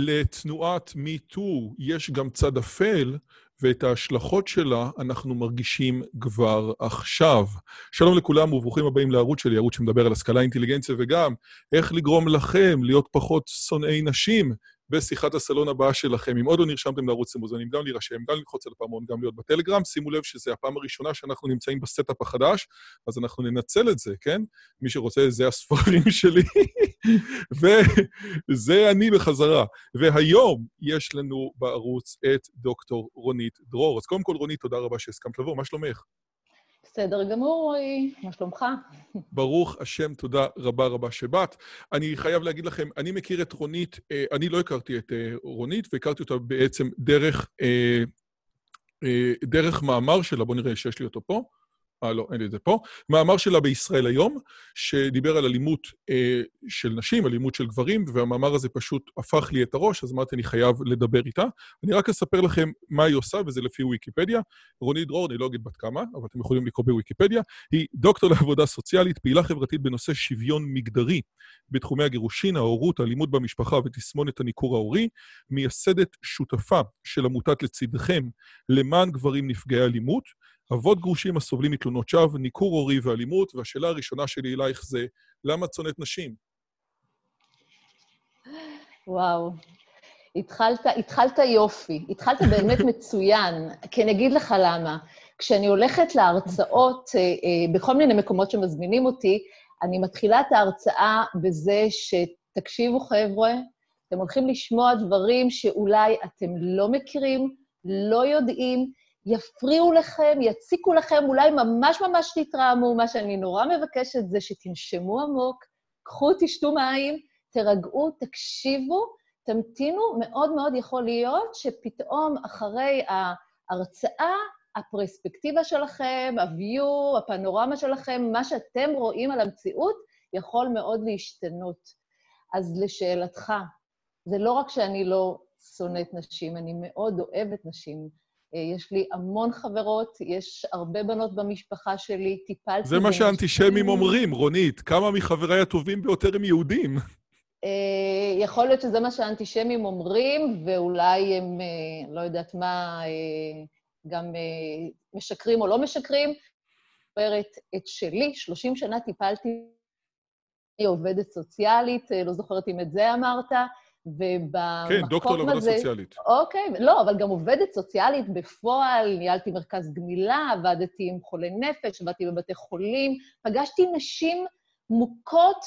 לתנועת MeToo יש גם צד אפל, ואת ההשלכות שלה אנחנו מרגישים כבר עכשיו. שלום לכולם וברוכים הבאים לערוץ שלי, ערוץ שמדבר על השכלה, אינטליגנציה וגם איך לגרום לכם להיות פחות שונאי נשים בשיחת הסלון הבאה שלכם. אם עוד לא נרשמתם לערוץ, מוזמנים גם להירשם, גם ללחוץ על הפעמון, גם להיות בטלגרם. שימו לב שזו הפעם הראשונה שאנחנו נמצאים ב setup החדש, אז אנחנו ננצל את זה, כן? מי שרוצה, זה הספרים שלי, וזה אני בחזרה. והיום יש לנו בערוץ את דוקטור רונית דרור. אז קודם כל, רונית, תודה רבה שהסכמת לבוא, מה שלומך? בסדר גמור, רועי, מה שלומך? ברוך השם, תודה רבה רבה שבאת. אני חייב להגיד לכם, אני מכיר את רונית, אה, אני לא הכרתי את אה, רונית, והכרתי אותה בעצם דרך, אה, דרך מאמר שלה, בואו נראה שיש לי אותו פה. אה, לא, אין לי את זה פה. מאמר שלה בישראל היום, שדיבר על אלימות אה, של נשים, אלימות של גברים, והמאמר הזה פשוט הפך לי את הראש, אז אמרתי, אני חייב לדבר איתה. אני רק אספר לכם מה היא עושה, וזה לפי ויקיפדיה. רונית דרור, אני לא אגיד בת כמה, אבל אתם יכולים לקרוא בוויקיפדיה. היא דוקטור לעבודה סוציאלית, פעילה חברתית בנושא שוויון מגדרי בתחומי הגירושין, ההורות, האלימות במשפחה ותסמונת הניכור ההורי, מייסדת שותפה של עמותת לצידכם למען גברים נפגעי אלימות, אבות גרושים הסובלים מתלונות שווא, ניכור הורי ואלימות, והשאלה הראשונה שלי אלייך זה, למה את שונאת נשים? וואו, התחלת, התחלת יופי, התחלת באמת מצוין, כי אני אגיד לך למה. כשאני הולכת להרצאות אה, אה, בכל מיני מקומות שמזמינים אותי, אני מתחילה את ההרצאה בזה שתקשיבו, חבר'ה, אתם הולכים לשמוע דברים שאולי אתם לא מכירים, לא יודעים, יפריעו לכם, יציקו לכם, אולי ממש ממש תתרעמו. מה שאני נורא מבקשת זה שתנשמו עמוק, קחו, תשתו מים, תירגעו, תקשיבו, תמתינו. מאוד מאוד יכול להיות שפתאום אחרי ההרצאה, הפרספקטיבה שלכם, ה-view, הפנורמה שלכם, מה שאתם רואים על המציאות, יכול מאוד להשתנות. אז לשאלתך, זה לא רק שאני לא שונאת נשים, אני מאוד אוהבת נשים. אה, יש לי המון חברות, יש הרבה בנות במשפחה שלי, טיפלתי... זה מה שאנטישמים אומרים, רונית. כמה מחבריי הטובים ביותר הם יהודים? אה, יכול להיות שזה מה שהאנטישמים אומרים, ואולי הם, אה, לא יודעת מה, גם משקרים או לא משקרים. אומרת, את שלי, 30 שנה טיפלתי, אני עובדת סוציאלית, לא זוכרת אם את זה אמרת, ובמקום כן, דוקטור לעבודה סוציאלית. אוקיי, לא, אבל גם עובדת סוציאלית בפועל, ניהלתי מרכז גמילה, עבדתי עם חולי נפש, עבדתי בבתי חולים, פגשתי נשים מוכות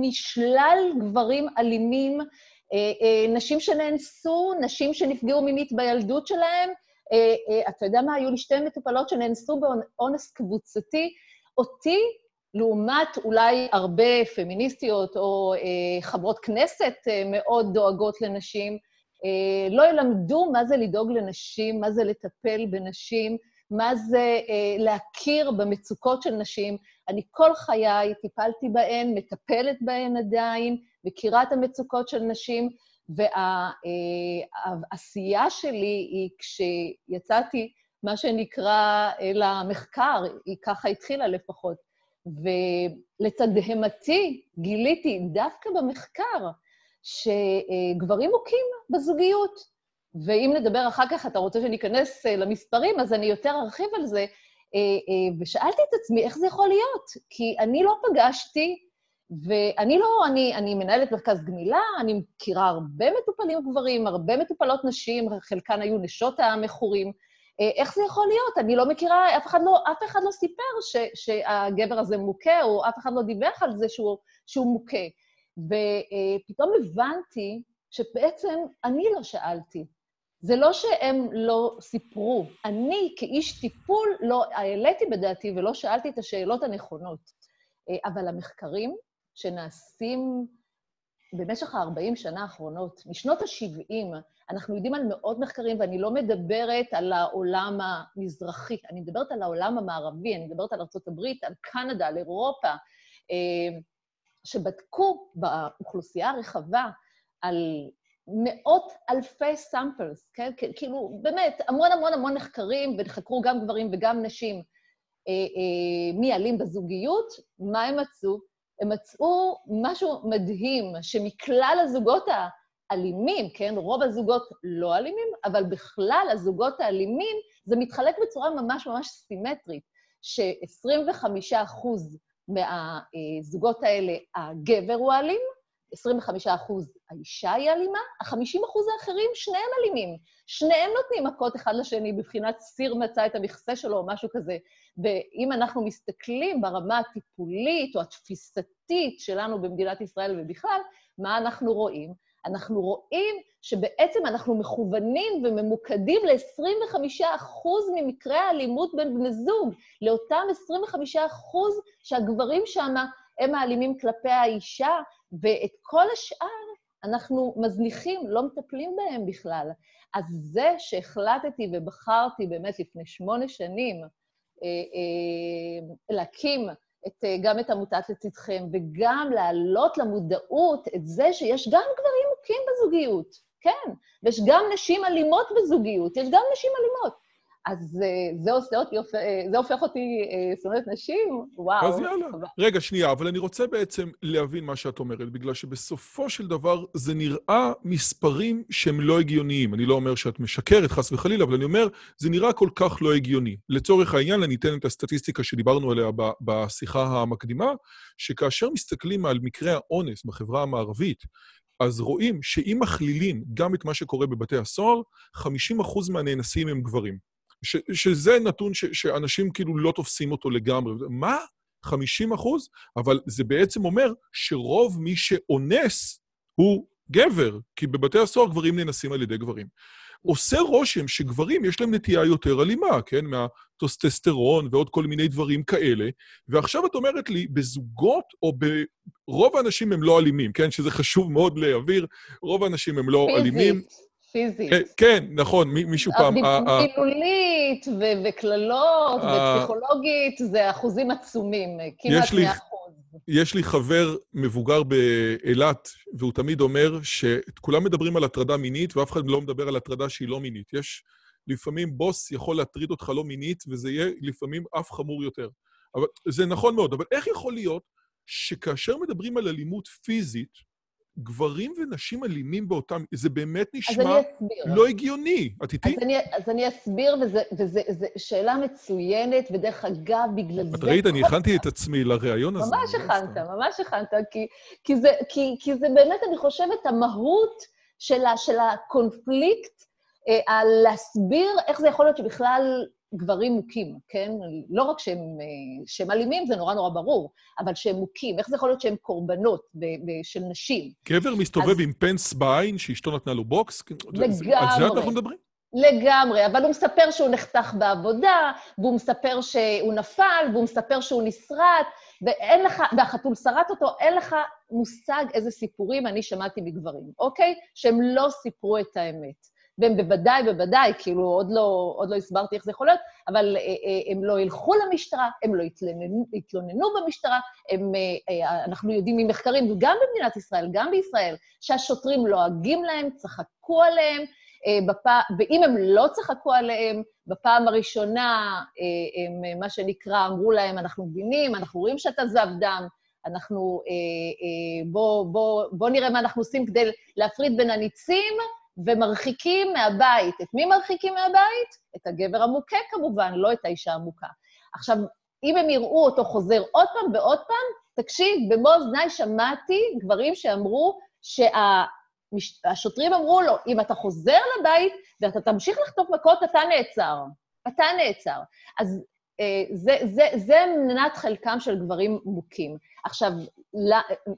משלל גברים אלימים, אה, אה, נשים שנאנסו, נשים שנפגעו מינית בילדות שלהם. אה, אתה יודע מה? היו לי שתי מטופלות שנאנסו באונס קבוצתי. אותי לעומת אולי הרבה פמיניסטיות או אה, חברות כנסת אה, מאוד דואגות לנשים, אה, לא ילמדו מה זה לדאוג לנשים, מה זה לטפל בנשים, מה זה להכיר במצוקות של נשים. אני כל חיי טיפלתי בהן, מטפלת בהן עדיין, מכירה את המצוקות של נשים, והעשייה שלי היא כשיצאתי, מה שנקרא, למחקר, היא ככה התחילה לפחות. ולתדהמתי גיליתי דווקא במחקר שגברים מוכים בזוגיות. ואם נדבר אחר כך, אתה רוצה שניכנס אה, למספרים, אז אני יותר ארחיב על זה. אה, אה, ושאלתי את עצמי, איך זה יכול להיות? כי אני לא פגשתי, ואני לא, אני, אני מנהלת מרכז גמילה, אני מכירה הרבה מטופלים גברים, הרבה מטופלות נשים, חלקן היו נשות המכורים, איך זה יכול להיות? אני לא מכירה, אף אחד לא, אף אחד לא סיפר ש, שהגבר הזה מוכה, או אף אחד לא דיווח על זה שהוא, שהוא מוכה. ופתאום הבנתי שבעצם אני לא שאלתי. זה לא שהם לא סיפרו. אני, כאיש טיפול, לא העליתי בדעתי ולא שאלתי את השאלות הנכונות. אה, אבל המחקרים שנעשים במשך ה-40 שנה האחרונות, משנות ה-70, אנחנו יודעים על מאות מחקרים, ואני לא מדברת על העולם המזרחי, אני מדברת על העולם המערבי, אני מדברת על ארה"ב, על קנדה, על אירופה, אה, שבדקו באוכלוסייה הרחבה על מאות אלפי סאמפלס, כן? כאילו, באמת, המון המון המון מחקרים, וחקרו גם גברים וגם נשים, אה, אה, מי אלים בזוגיות, מה הם מצאו? הם מצאו משהו מדהים, שמכלל הזוגות האלימים, כן, רוב הזוגות לא אלימים, אבל בכלל הזוגות האלימים, זה מתחלק בצורה ממש ממש סימטרית, ש-25% מהזוגות האלה, הגבר הוא אלים, 25 אחוז האישה היא אלימה, ה-50 אחוז האחרים, שניהם אלימים. שניהם נותנים מכות אחד לשני, בבחינת סיר מצא את המכסה שלו או משהו כזה. ואם אנחנו מסתכלים ברמה הטיפולית או התפיסתית שלנו במדינת ישראל ובכלל, מה אנחנו רואים? אנחנו רואים שבעצם אנחנו מכוונים וממוקדים ל-25% ממקרי האלימות בין בני זוג, לאותם 25% שהגברים שם הם האלימים כלפי האישה, ואת כל השאר אנחנו מזניחים, לא מטפלים בהם בכלל. אז זה שהחלטתי ובחרתי באמת לפני שמונה שנים אה, אה, להקים את, אה, גם את עמותת לצדכם, וגם להעלות למודעות את זה שיש גם גברים מוכים בזוגיות, כן, ויש גם נשים אלימות בזוגיות, יש גם נשים אלימות. אז אה, זה עושה אותי, אה, זה הופך אותי אה, שונאת נשים? וואו. אז יאללה. רגע, שנייה, אבל אני רוצה בעצם להבין מה שאת אומרת, בגלל שבסופו של דבר זה נראה מספרים שהם לא הגיוניים. אני לא אומר שאת משקרת, חס וחלילה, אבל אני אומר, זה נראה כל כך לא הגיוני. לצורך העניין, אני אתן את הסטטיסטיקה שדיברנו עליה בשיחה המקדימה, שכאשר מסתכלים על מקרי האונס בחברה המערבית, אז רואים שאם מכלילים גם את מה שקורה בבתי הסוהר, 50% מהנאנסים הם גברים. ש, שזה נתון ש, שאנשים כאילו לא תופסים אותו לגמרי. מה? 50 אחוז? אבל זה בעצם אומר שרוב מי שאונס הוא גבר, כי בבתי הסוהר גברים נאנסים על ידי גברים. עושה רושם שגברים יש להם נטייה יותר אלימה, כן? מהטוסטסטרון ועוד כל מיני דברים כאלה, ועכשיו את אומרת לי, בזוגות או ב... רוב האנשים הם לא אלימים, כן? שזה חשוב מאוד להעביר, רוב האנשים הם לא פיזית. אלימים. פיזית. כן, כן, נכון, מישהו פעם... מילולית וקללות ופסיכולוגית, זה אחוזים עצומים, כמעט 100 אחוז. יש לי חבר מבוגר באילת, והוא תמיד אומר שכולם מדברים על הטרדה מינית, ואף אחד לא מדבר על הטרדה שהיא לא מינית. יש לפעמים בוס יכול להטריד אותך לא מינית, וזה יהיה לפעמים אף חמור יותר. אבל זה נכון מאוד, אבל איך יכול להיות שכאשר מדברים על אלימות פיזית, גברים ונשים אלימים באותם... זה באמת נשמע לא הגיוני. את איתי? אז אני, אז אני אסביר, וזו שאלה מצוינת, ודרך אגב, בגלל זה... את ראית, אני הכנתי את עצמי לראיון הזה. ממש הכנת, ממש הכנת, כי, כי, זה, כי, כי זה באמת, אני חושבת, המהות של, ה, של הקונפליקט, אה, על להסביר איך זה יכול להיות שבכלל גברים מוכים, כן? לא רק שהם, אה, שהם אלימים, זה נורא נורא ברור, אבל שהם מוכים. איך זה יכול להיות שהם קורבנות ב, ב, של נשים? גבר מסתובב אז... עם פנס בעין, שאשתו נתנה לו בוקס? לגמרי. על זה אנחנו מדברים? לגמרי, אבל הוא מספר שהוא נחתך בעבודה, והוא מספר שהוא נפל, והוא מספר שהוא נשרט, ואין לך, והחתול שרט אותו, אין לך מושג איזה סיפורים אני שמעתי מגברים, אוקיי? שהם לא סיפרו את האמת. והם בוודאי, בוודאי, כאילו, עוד לא, עוד לא הסברתי איך זה יכול להיות, אבל אה, אה, הם לא ילכו למשטרה, הם לא יתלוננו, יתלוננו במשטרה, הם, אה, אנחנו יודעים ממחקרים, גם במדינת ישראל, גם בישראל, שהשוטרים לועגים להם, צחקו עליהם, בפ... ואם הם לא צחקו עליהם, בפעם הראשונה הם, מה שנקרא, אמרו להם, אנחנו מבינים, אנחנו רואים שאתה זב דם, אנחנו, בוא, בוא, בוא נראה מה אנחנו עושים כדי להפריד בין הניצים ומרחיקים מהבית. את מי מרחיקים מהבית? את הגבר המוכה כמובן, לא את האישה המוכה. עכשיו, אם הם יראו אותו חוזר עוד פעם ועוד פעם, תקשיב, במו אוזניי שמעתי גברים שאמרו שהשוטרים אמרו לו, אם אתה חוזר לבית ואתה תמשיך לחטוף מכות, אתה נעצר. אתה נעצר. אז אה, זה, זה, זה מנת חלקם של גברים מוכים. עכשיו,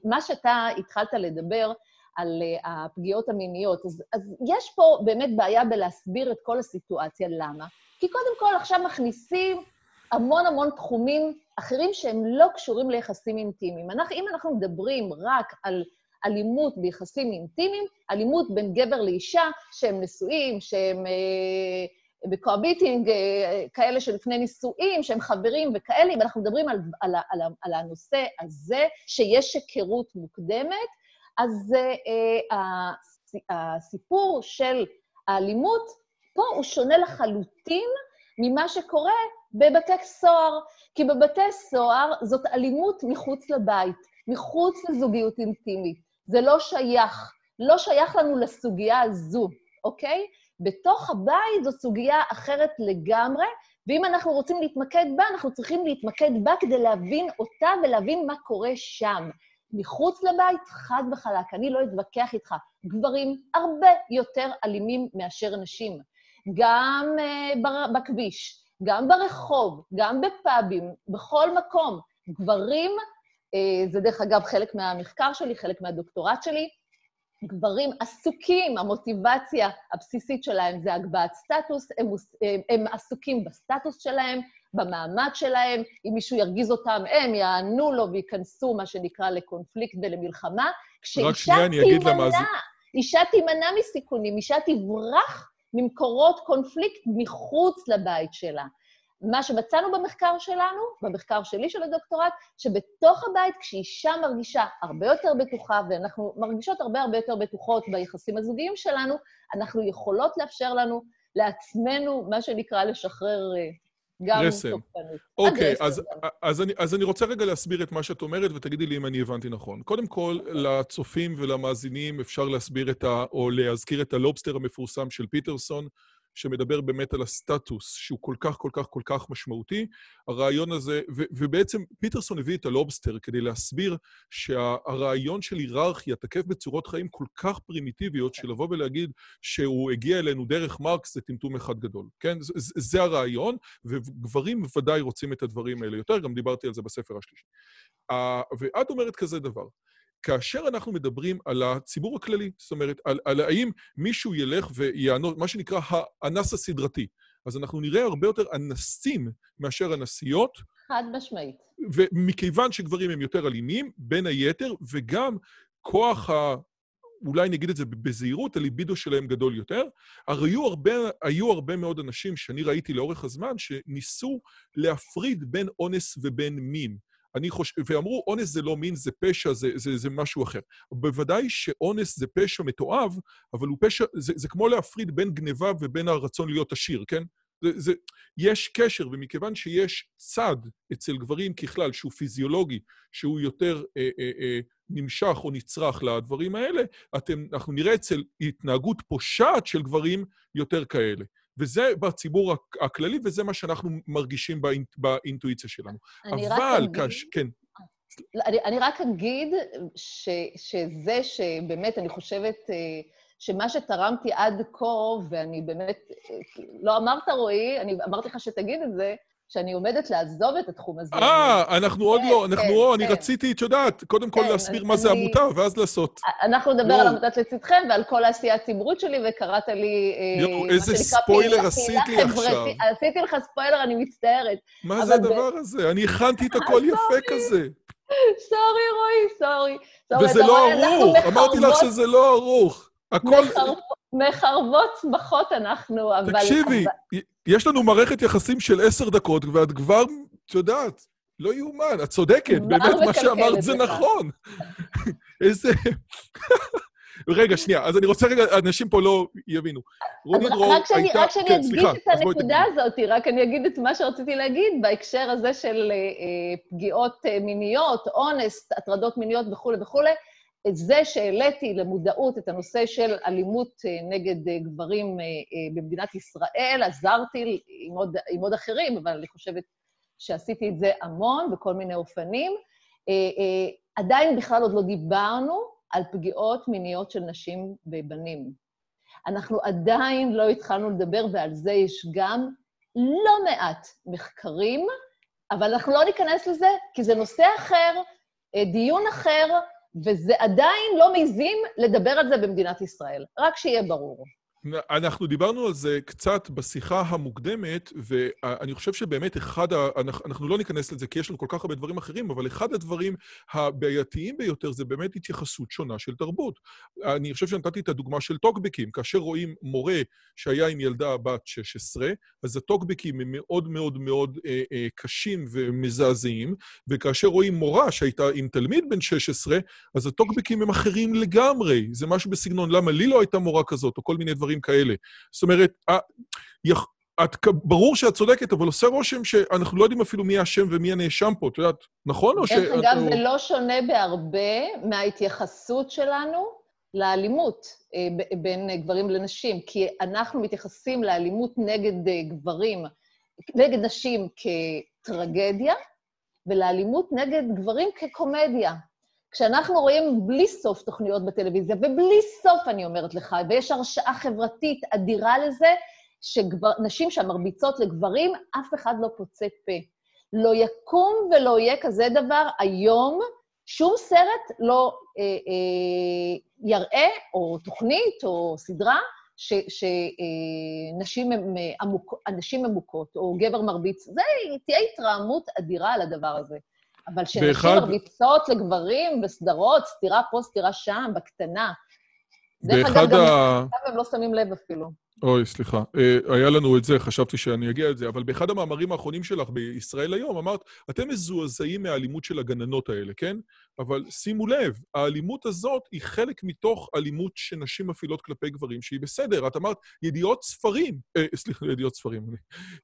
מה שאתה התחלת לדבר, על הפגיעות המיניות. אז, אז יש פה באמת בעיה בלהסביר את כל הסיטואציה. למה? כי קודם כל עכשיו מכניסים המון המון תחומים אחרים שהם לא קשורים ליחסים אינטימיים. אנחנו, אם אנחנו מדברים רק על אלימות ביחסים אינטימיים, אלימות בין גבר לאישה, שהם נשואים, שהם אה, ב cohabiting, אה, כאלה שלפני נישואים, שהם חברים וכאלה, אם אנחנו מדברים על, על, על, על הנושא הזה, שיש היכרות מוקדמת, אז אה, הסיפור של האלימות פה הוא שונה לחלוטין ממה שקורה בבתי סוהר, כי בבתי סוהר זאת אלימות מחוץ לבית, מחוץ לזוגיות אינטימית. זה לא שייך, לא שייך לנו לסוגיה הזו, אוקיי? בתוך הבית זו סוגיה אחרת לגמרי, ואם אנחנו רוצים להתמקד בה, אנחנו צריכים להתמקד בה כדי להבין אותה ולהבין מה קורה שם. מחוץ לבית, חד וחלק, אני לא אתווכח איתך. גברים הרבה יותר אלימים מאשר נשים. גם uh, בכביש, גם ברחוב, גם בפאבים, בכל מקום. גברים, uh, זה דרך אגב חלק מהמחקר שלי, חלק מהדוקטורט שלי, גברים עסוקים, המוטיבציה הבסיסית שלהם זה הגבהת סטטוס, הם, הם עסוקים בסטטוס שלהם, במעמד שלהם, אם מישהו ירגיז אותם, הם יענו לו וייכנסו, מה שנקרא, לקונפליקט ולמלחמה. רק שנייה, אני אגיד למאזין... אישה תימנע מסיכונים, אישה תברח ממקורות קונפליקט מחוץ לבית שלה. מה שמצאנו במחקר שלנו, במחקר שלי של הדוקטורט, שבתוך הבית, כשאישה מרגישה הרבה יותר בטוחה, ואנחנו מרגישות הרבה הרבה יותר בטוחות ביחסים הזוגיים שלנו, אנחנו יכולות לאפשר לנו, לעצמנו, מה שנקרא, לשחרר אה, גם תוקפנות. אוקיי, אז, אז, אני, אז אני רוצה רגע להסביר את מה שאת אומרת, ותגידי לי אם אני הבנתי נכון. קודם כל, לצופים ולמאזינים אפשר להסביר את ה... או להזכיר את הלובסטר המפורסם של פיטרסון, שמדבר באמת על הסטטוס, שהוא כל כך, כל כך, כל כך משמעותי. הרעיון הזה, ו, ובעצם פיטרסון הביא את הלובסטר כדי להסביר שהרעיון של היררכיה תקף בצורות חיים כל כך פרימיטיביות, שלבוא ולהגיד שהוא הגיע אלינו דרך מרקס זה טמטום אחד גדול, כן? זה, זה הרעיון, וגברים ודאי רוצים את הדברים האלה יותר, גם דיברתי על זה בספר השלישי. ואת אומרת כזה דבר, כאשר אנחנו מדברים על הציבור הכללי, זאת אומרת, על, על האם מישהו ילך ויענות, מה שנקרא האנס הסדרתי, אז אנחנו נראה הרבה יותר אנסים מאשר אנסיות. חד משמעית. ומכיוון שגברים הם יותר אלימים, בין היתר, וגם כוח ה... אולי נגיד את זה בזהירות, הליבידו שלהם גדול יותר. הרי היו הרבה, היו הרבה מאוד אנשים שאני ראיתי לאורך הזמן שניסו להפריד בין אונס ובין מין. אני חושב, ואמרו, אונס זה לא מין, זה פשע, זה, זה, זה משהו אחר. בוודאי שאונס זה פשע מתועב, אבל הוא פשע, זה, זה כמו להפריד בין גניבה ובין הרצון להיות עשיר, כן? זה, זה, יש קשר, ומכיוון שיש צד אצל גברים ככלל, שהוא פיזיולוגי, שהוא יותר אה, אה, אה, נמשך או נצרך לדברים האלה, אתם, אנחנו נראה אצל התנהגות פושעת של גברים יותר כאלה. וזה בציבור הכללי, וזה מה שאנחנו מרגישים באינט, באינטואיציה שלנו. אבל, כש... כן. אני, אני רק אגיד ש, שזה שבאמת, אני חושבת אה, שמה שתרמתי עד כה, ואני באמת, אה, לא אמרת, רועי, אני אמרתי לך שתגיד את זה, שאני עומדת לעזוב את התחום הזה. אה, אנחנו עוד לא, אנחנו עוד, אני רציתי, את יודעת, קודם כל להסביר מה זה עמותה, ואז לעשות. אנחנו נדבר על עמותת לצדכם ועל כל העשייה הציבורית שלי, וקראת לי... יואו, איזה ספוילר עשית לי עכשיו. עשיתי לך ספוילר, אני מצטערת. מה זה הדבר הזה? אני הכנתי את הכול יפה כזה. סורי, רועי, סורי. וזה לא ערוך, אמרתי לך שזה לא ערוך. הכל... מחרבות צמחות אנחנו, אבל... תקשיבי, יש לנו מערכת יחסים של עשר דקות, ואת כבר, את יודעת, לא יאומן, את צודקת, באמת מה שאמרת זה נכון. איזה... רגע, שנייה, אז אני רוצה רגע, אנשים פה לא יבינו. רונית דרור הייתה... רק שאני כן, אדגיש את הנקודה הזאת, רק אני אגיד את מה שרציתי להגיד בהקשר הזה של אה, פגיעות אה, מיניות, אונס, הטרדות מיניות וכולי וכולי. את זה שהעליתי למודעות את הנושא של אלימות אה, נגד אה, גברים אה, במדינת ישראל, עזרתי עם עוד, עם עוד אחרים, אבל אני חושבת שעשיתי את זה המון בכל מיני אופנים. עדיין בכלל עוד לא דיברנו על פגיעות מיניות של נשים ובנים. אנחנו עדיין לא התחלנו לדבר, ועל זה יש גם לא מעט מחקרים, אבל אנחנו לא ניכנס לזה, כי זה נושא אחר, דיון אחר, וזה עדיין לא מעיזים לדבר על זה במדינת ישראל, רק שיהיה ברור. אנחנו דיברנו על זה קצת בשיחה המוקדמת, ואני חושב שבאמת אחד ה... אנחנו לא ניכנס לזה כי יש לנו כל כך הרבה דברים אחרים, אבל אחד הדברים הבעייתיים ביותר זה באמת התייחסות שונה של תרבות. אני חושב שנתתי את הדוגמה של טוקבקים. כאשר רואים מורה שהיה עם ילדה בת 16, אז הטוקבקים הם מאוד מאוד מאוד אה, אה, קשים ומזעזעים, וכאשר רואים מורה שהייתה עם תלמיד בן 16, אז הטוקבקים הם אחרים לגמרי. זה משהו בסגנון, למה לי לא הייתה מורה כזאת, או כל מיני דברים כאלה. זאת אומרת, את, ברור שאת צודקת, אבל עושה רושם שאנחנו לא יודעים אפילו מי האשם ומי הנאשם פה, את יודעת, נכון? דרך אגב, זה לא שונה בהרבה מההתייחסות שלנו לאלימות אה, בין גברים לנשים, כי אנחנו מתייחסים לאלימות נגד אה, גברים, נגד נשים כטרגדיה, ולאלימות נגד גברים כקומדיה. כשאנחנו רואים בלי סוף תוכניות בטלוויזיה, ובלי סוף, אני אומרת לך, ויש הרשאה חברתית אדירה לזה, שנשים שם מרביצות לגברים, אף אחד לא פוצה פה. לא יקום ולא יהיה כזה דבר היום, שום סרט לא אה, אה, יראה, או תוכנית, או סדרה, שנשים אה, ממוקות, או גבר מרביץ. זה תהיה התרעמות אדירה על הדבר הזה. אבל שנשים באחד... מרביצות לגברים בסדרות, סתירה פה, סתירה שם, בקטנה. דרך אגב, גם ה... הם לא שמים לב אפילו. אוי, סליחה. Uh, היה לנו את זה, חשבתי שאני אגיע לזה, אבל באחד המאמרים האחרונים שלך בישראל היום אמרת, אתם מזועזעים מהאלימות של הגננות האלה, כן? אבל שימו לב, האלימות הזאת היא חלק מתוך אלימות שנשים מפעילות כלפי גברים, שהיא בסדר. את אמרת, ידיעות ספרים, אה, סליחה, ידיעות ספרים,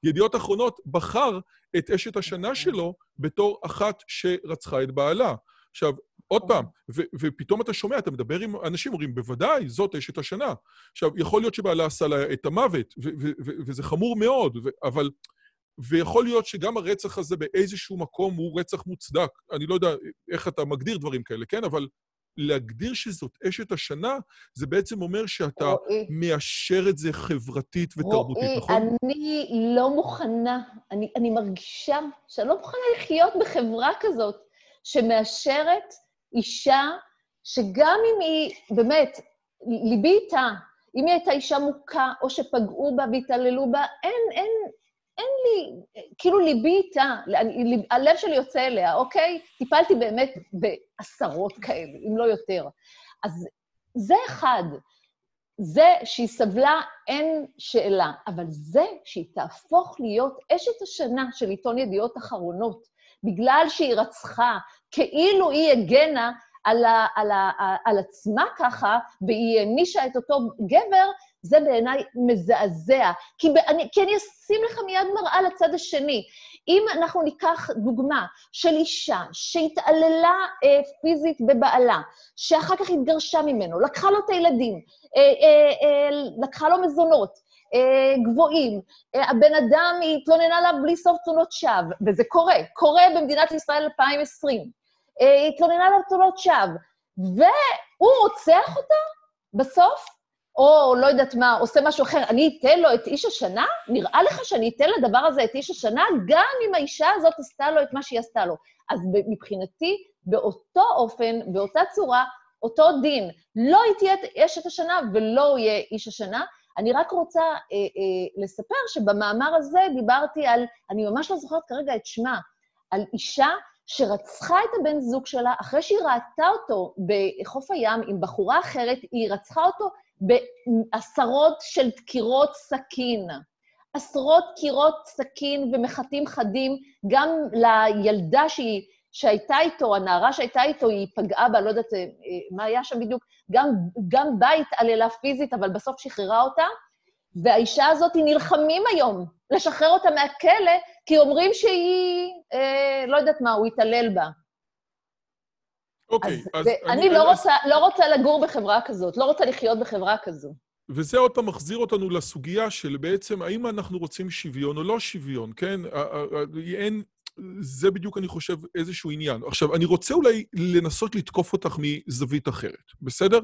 ידיעות אחרונות, בחר את אשת השנה שלו בתור אחת שרצחה את בעלה. עכשיו, עוד פעם, ו- ופתאום אתה שומע, אתה מדבר עם אנשים, אומרים, בוודאי, זאת אשת השנה. עכשיו, יכול להיות שבעלה עשה לה את המוות, ו- ו- ו- וזה חמור מאוד, ו- אבל... ויכול להיות שגם הרצח הזה באיזשהו מקום הוא רצח מוצדק. אני לא יודע איך אתה מגדיר דברים כאלה, כן? אבל להגדיר שזאת אשת השנה, זה בעצם אומר שאתה רואי. מאשר את זה חברתית ותרבותית, רואי, נכון? אני לא מוכנה, אני, אני מרגישה שאני לא מוכנה לחיות בחברה כזאת שמאשרת אישה שגם אם היא, באמת, ליבי איתה, אם היא הייתה אישה מוכה, או שפגעו בה והתעללו בה, אין, אין, אין לי, כאילו ליבי איתה, הלב שלי יוצא אליה, אוקיי? טיפלתי באמת בעשרות כאלה, אם לא יותר. אז זה אחד. זה שהיא סבלה, אין שאלה, אבל זה שהיא תהפוך להיות אשת השנה של עיתון ידיעות אחרונות, בגלל שהיא רצחה, כאילו היא הגנה על, ה, על, ה, על עצמה ככה, והיא הענישה את אותו גבר, זה בעיניי מזעזע. כי, אני, כי אני אשים לך מיד מראה לצד השני. אם אנחנו ניקח דוגמה של אישה שהתעללה אה, פיזית בבעלה, שאחר כך התגרשה ממנו, לקחה לו את הילדים, אה, אה, אה, לקחה לו מזונות, אה, גבוהים, אה, הבן אדם התלוננה עליו בלי סוף תלונות שווא, וזה קורה, קורה במדינת ישראל 2020. אה, התלוננה עליו תלונות שווא, והוא רוצח אותה בסוף, או לא יודעת מה, עושה משהו אחר, אני אתן לו את איש השנה? נראה לך שאני אתן לדבר הזה את איש השנה, גם אם האישה הזאת עשתה לו את מה שהיא עשתה לו. אז מבחינתי, באותו אופן, באותה צורה, אותו דין. לא היא תהיה אשת השנה ולא הוא יהיה איש השנה. אני רק רוצה אה, אה, לספר שבמאמר הזה דיברתי על, אני ממש לא זוכרת כרגע את שמה, על אישה שרצחה את הבן זוג שלה, אחרי שהיא ראתה אותו בחוף הים עם בחורה אחרת, היא רצחה אותו בעשרות של דקירות סכין. עשרות דקירות סכין ומחטים חדים, גם לילדה שהיא, שהייתה איתו, הנערה שהייתה איתו, היא פגעה בה, לא יודעת אה, מה היה שם בדיוק, גם, גם בה התעללה פיזית, אבל בסוף שחררה אותה. והאישה הזאת, נלחמים היום לשחרר אותה מהכלא, כי אומרים שהיא, אה, לא יודעת מה, הוא התעלל בה. אוקיי, אז... אז אני, אני לא, אז... רוצה, לא רוצה לגור בחברה כזאת, לא רוצה לחיות בחברה כזו. וזה עוד פעם מחזיר אותנו לסוגיה של בעצם, האם אנחנו רוצים שוויון או לא שוויון, כן? אין... זה בדיוק, אני חושב, איזשהו עניין. עכשיו, אני רוצה אולי לנסות לתקוף אותך מזווית אחרת, בסדר?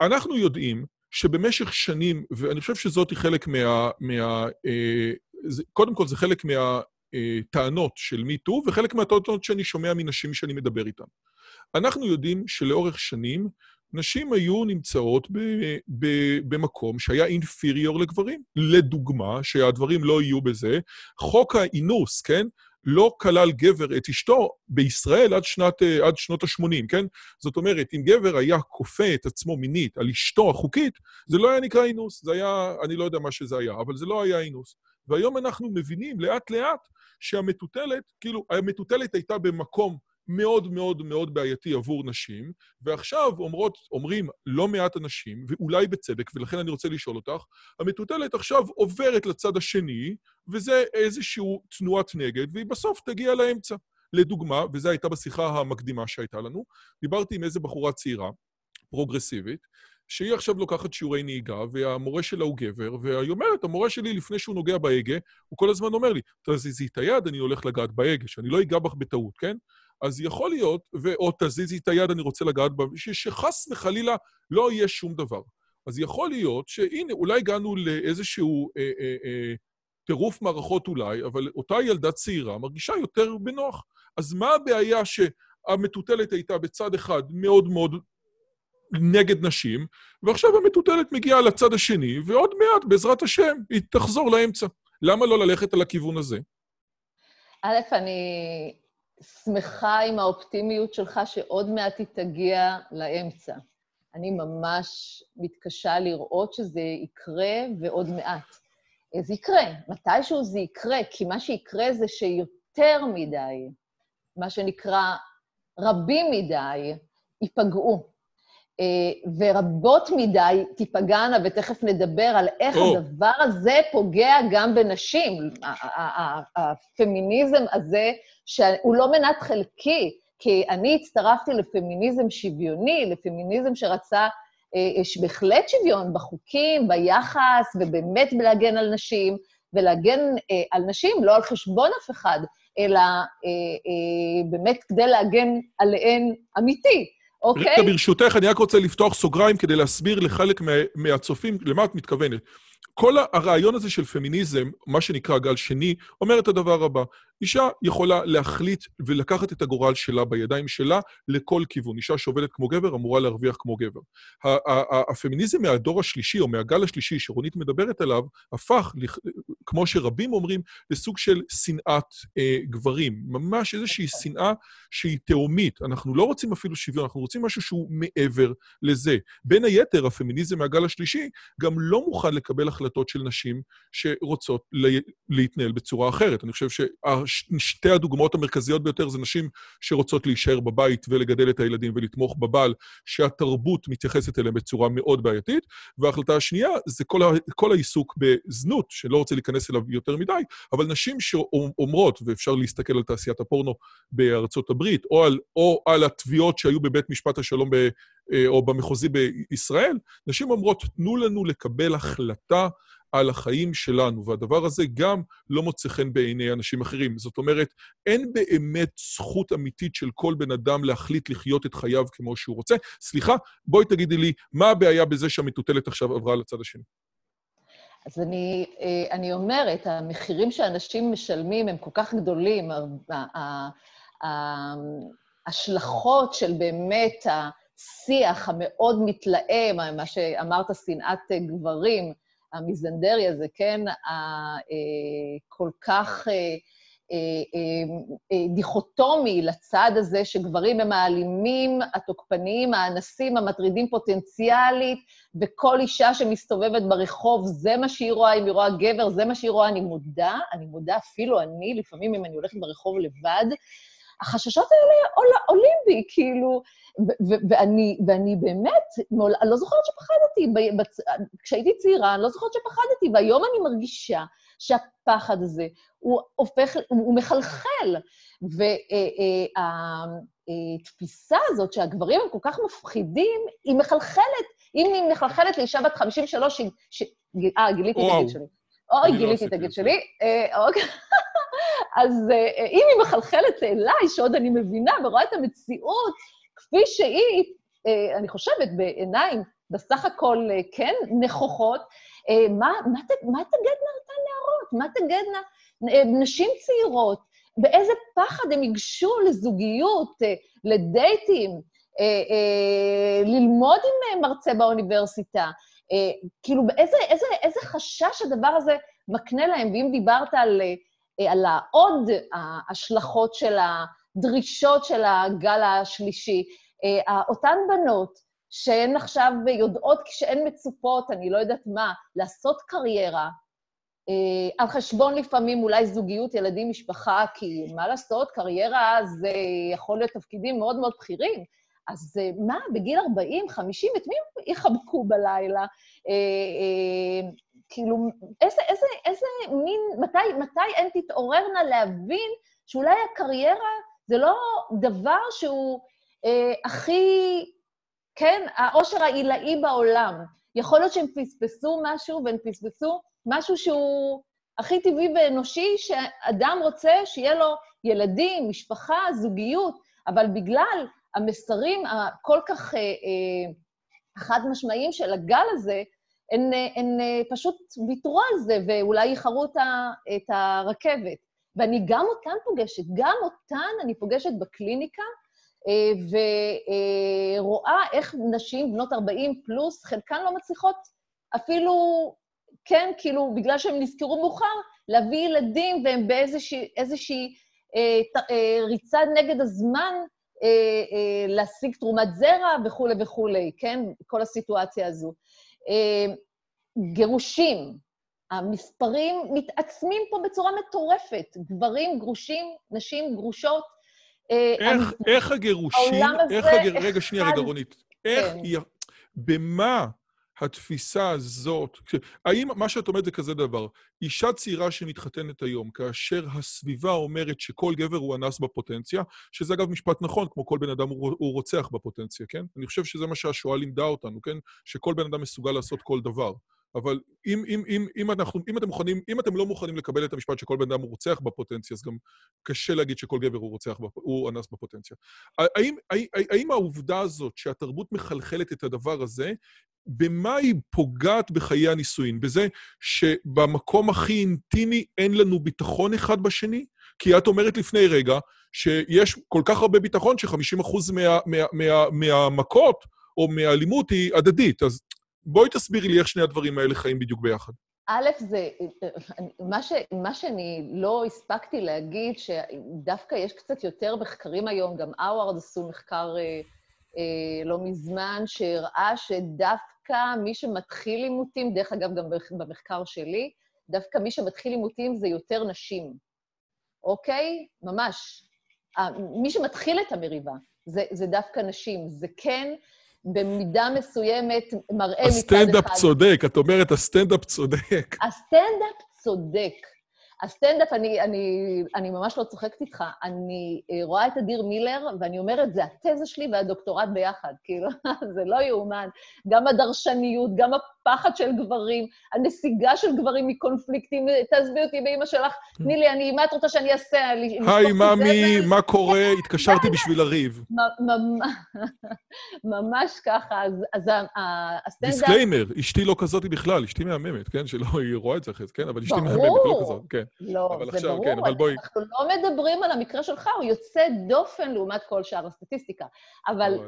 אנחנו יודעים שבמשך שנים, ואני חושב שזאת היא חלק מה... מה אה, זה, קודם כל, זה חלק מה... מהטענות של מיטו, וחלק מהטענות שאני שומע מנשים שאני מדבר איתן. אנחנו יודעים שלאורך שנים, נשים היו נמצאות ב, ב, במקום שהיה אינפיריור לגברים. לדוגמה, שהדברים לא יהיו בזה, חוק האינוס, כן? לא כלל גבר את אשתו בישראל עד, שנת, עד שנות ה-80, כן? זאת אומרת, אם גבר היה כופה את עצמו מינית על אשתו החוקית, זה לא היה נקרא אינוס, זה היה, אני לא יודע מה שזה היה, אבל זה לא היה אינוס. והיום אנחנו מבינים לאט-לאט שהמטוטלת, כאילו, המטוטלת הייתה במקום מאוד מאוד מאוד בעייתי עבור נשים, ועכשיו אומרות, אומרים לא מעט אנשים, ואולי בצדק, ולכן אני רוצה לשאול אותך, המטוטלת עכשיו עוברת לצד השני, וזה איזושהי תנועת נגד, והיא בסוף תגיע לאמצע. לדוגמה, וזו הייתה בשיחה המקדימה שהייתה לנו, דיברתי עם איזו בחורה צעירה, פרוגרסיבית, שהיא עכשיו לוקחת שיעורי נהיגה, והמורה שלה הוא גבר, והיא אומרת, המורה שלי, לפני שהוא נוגע בהגה, הוא כל הזמן אומר לי, תזיזי את היד, אני הולך לגעת בהגה, שאני לא אגע בך בטעות, כן? אז יכול להיות, או תזיזי את היד, אני רוצה לגעת בה, שחס וחלילה לא יהיה שום דבר. אז יכול להיות שהנה, אולי הגענו לאיזשהו אה, אה, אה, טירוף מערכות אולי, אבל אותה ילדה צעירה מרגישה יותר בנוח. אז מה הבעיה שהמטוטלת הייתה בצד אחד מאוד מאוד נגד נשים, ועכשיו המטוטלת מגיעה לצד השני, ועוד מעט, בעזרת השם, היא תחזור לאמצע. למה לא ללכת על הכיוון הזה? א', אני שמחה עם האופטימיות שלך שעוד מעט היא תגיע לאמצע. אני ממש מתקשה לראות שזה יקרה ועוד מעט. זה יקרה, מתישהו זה יקרה, כי מה שיקרה זה שיותר מדי, מה שנקרא רבים מדי, ייפגעו. אה, ורבות מדי תיפגענה, ותכף נדבר על איך oh. הדבר הזה פוגע גם בנשים. הפמיניזם הזה, שהוא לא מנת חלקי, כי אני הצטרפתי לפמיניזם שוויוני, לפמיניזם שרצה אה, בהחלט שוויון בחוקים, ביחס, ובאמת להגן על נשים, ולהגן אה, על נשים לא על חשבון אף אחד, אלא באמת כדי להגן עליהן אמיתי. אוקיי? רגע, ברשותך, אני רק רוצה לפתוח סוגריים כדי להסביר לחלק מהצופים למה את מתכוונת. כל הרעיון הזה של פמיניזם, מה שנקרא גל שני, אומר את הדבר הבא. אישה יכולה להחליט ולקחת את הגורל שלה בידיים שלה לכל כיוון. אישה שעובדת כמו גבר אמורה להרוויח כמו גבר. הפמיניזם מהדור השלישי או מהגל השלישי שרונית מדברת עליו, הפך, כמו שרבים אומרים, לסוג של שנאת אה, גברים. ממש איזושהי שנאה שהיא תהומית. אנחנו לא רוצים אפילו שוויון, אנחנו רוצים משהו שהוא מעבר לזה. בין היתר, הפמיניזם מהגל השלישי גם לא מוכן לקבל החלטות של נשים שרוצות להתנהל בצורה אחרת. אני חושב ששתי הדוגמאות המרכזיות ביותר זה נשים שרוצות להישאר בבית ולגדל את הילדים ולתמוך בבעל, שהתרבות מתייחסת אליהם בצורה מאוד בעייתית, וההחלטה השנייה זה כל, ה, כל העיסוק בזנות, שלא רוצה להיכנס אליו יותר מדי, אבל נשים שאומרות, ואפשר להסתכל על תעשיית הפורנו בארצות הברית, או על, או על התביעות שהיו בבית משפט השלום ב... אה, או במחוזי בישראל, נשים אומרות, תנו לנו לקבל החלטה על החיים שלנו, והדבר הזה גם לא מוצא חן בעיני אנשים אחרים. זאת אומרת, אין באמת זכות אמיתית של כל בן אדם להחליט לחיות את חייו כמו שהוא רוצה. סליחה, בואי תגידי לי, מה הבעיה בזה שהמטוטלת עכשיו עברה לצד השני? אז אני, אה, אני אומרת, המחירים שאנשים משלמים הם כל כך גדולים, ההשלכות של באמת השיח המאוד מתלהם, מה שאמרת, שנאת גברים, המיזנדרי הזה, כן, אה, כך אה, אה, דיכוטומי לצד הזה שגברים הם האלימים, התוקפניים, האנסים, המטרידים פוטנציאלית, וכל אישה שמסתובבת ברחוב, זה מה שהיא רואה, אם היא רואה גבר, זה מה שהיא רואה. אני מודה, אני מודה, אפילו אני, לפעמים אם אני הולכת ברחוב לבד, החששות האלה עולים בי, כאילו, ואני, ואני באמת, אני לא זוכרת שפחדתי. כשהייתי צעירה, אני לא זוכרת שפחדתי, והיום אני מרגישה שהפחד הזה, הוא הופך, הוא מחלחל. והתפיסה הזאת שהגברים הם כל כך מפחידים, היא מחלחלת. אם היא מחלחלת לאישה בת 53, ש... אה, גיליתי את הגיל שלי. אוי, לא גיליתי את הגיל שלי. אה, אוקיי. אז אה, אם היא מחלחלת אליי, שעוד אני מבינה ורואה את המציאות כפי שהיא, אה, אני חושבת, בעיניים בסך הכל כן נכוחות, מה, מה, מה תגדנה? מה תגדנה נשים צעירות? באיזה פחד הם ייגשו לזוגיות, לדייטים, ללמוד עם מרצה באוניברסיטה. כאילו, באיזה איזה, איזה חשש הדבר הזה מקנה להם? ואם דיברת על, על העוד ההשלכות של הדרישות של הגל השלישי, אותן בנות שהן עכשיו יודעות כשהן מצופות, אני לא יודעת מה, לעשות קריירה, על חשבון לפעמים אולי זוגיות, ילדים, משפחה, כי מה לעשות, קריירה זה יכול להיות תפקידים מאוד מאוד בכירים. אז מה, בגיל 40, 50, את מי יחבקו בלילה? כאילו, איזה, איזה, איזה מין, מתי, מתי הן תתעוררנה להבין שאולי הקריירה זה לא דבר שהוא אה, הכי, כן, העושר העילאי בעולם. יכול להיות שהם פספסו משהו, והם פספסו משהו שהוא הכי טבעי ואנושי, שאדם רוצה שיהיה לו ילדים, משפחה, זוגיות, אבל בגלל המסרים הכל כך אה, אה, חד-משמעיים של הגל הזה, הן, הן פשוט ויתרו על זה, ואולי איחרו את הרכבת. ואני גם אותן פוגשת, גם אותן אני פוגשת בקליניקה, ורואה איך נשים בנות 40 פלוס, חלקן לא מצליחות אפילו, כן, כאילו, בגלל שהן נזכרו מאוחר, להביא ילדים, והם באיזושהי אה, אה, ריצה נגד הזמן אה, אה, להשיג תרומת זרע וכולי וכולי, כן? כל הסיטואציה הזו. אה, גירושים, המספרים מתעצמים פה בצורה מטורפת. גברים גרושים, נשים גרושות. אה, איך, איך הגירושים, איך הגר... רגע, שנייה, רגע, רונית. איך, כן. במה התפיסה הזאת, האם מה שאת אומרת זה כזה דבר, אישה צעירה שמתחתנת היום, כאשר הסביבה אומרת שכל גבר הוא אנס בפוטנציה, שזה אגב משפט נכון, כמו כל בן אדם הוא רוצח בפוטנציה, כן? אני חושב שזה מה שהשואה לימדה אותנו, כן? שכל בן אדם מסוגל לעשות כל דבר. אבל אם, אם, אם, אם, אנחנו, אם, אתם מוכנים, אם אתם לא מוכנים לקבל את המשפט שכל בן אדם הוא רוצח בפוטנציה, אז גם קשה להגיד שכל גבר הוא רוצח, הוא אנס בפוטנציה. האם, האם, האם העובדה הזאת שהתרבות מחלחלת את הדבר הזה, במה היא פוגעת בחיי הנישואין? בזה שבמקום הכי אינטימי אין לנו ביטחון אחד בשני? כי את אומרת לפני רגע שיש כל כך הרבה ביטחון ש-50% מה, מה, מה, מהמכות או מהאלימות היא הדדית. אז בואי תסבירי לי איך שני הדברים האלה חיים בדיוק ביחד. א', זה, מה, ש, מה שאני לא הספקתי להגיד, שדווקא יש קצת יותר מחקרים היום, גם האווארד עשו מחקר אה, לא מזמן, שהראה שדווקא מי שמתחיל עימותים, דרך אגב, גם במחקר שלי, דווקא מי שמתחיל עימותים זה יותר נשים, אוקיי? ממש. מי שמתחיל את המריבה זה, זה דווקא נשים. זה כן במידה מסוימת מראה מצד אחד... הסטנדאפ צודק, את אומרת, הסטנדאפ צודק. הסטנדאפ צודק. הסטנדאפ, אני, אני, אני ממש לא צוחקת איתך, אני אה, רואה את אדיר מילר, ואני אומרת, זה התזה שלי והדוקטורט ביחד, כאילו, זה לא יאומן. גם הדרשניות, גם הפחד של גברים, הנסיגה של גברים מקונפליקטים, תעזבי אותי באמא שלך, תני לי, אני, מה את רוצה שאני אעשה? היי, ממי, מה קורה? התקשרתי בשביל לריב. ממש ככה, אז הסטנדאפ... disclaimer, אשתי לא כזאת בכלל, אשתי מהממת, כן? שלא, היא רואה את זה אחרי זה, כן? אבל אשתי מהממת, לא כזאת, כן. לא, זה ברור, כן. אנחנו לא מדברים על המקרה שלך, הוא יוצא דופן לעומת כל שאר הסטטיסטיקה. אבל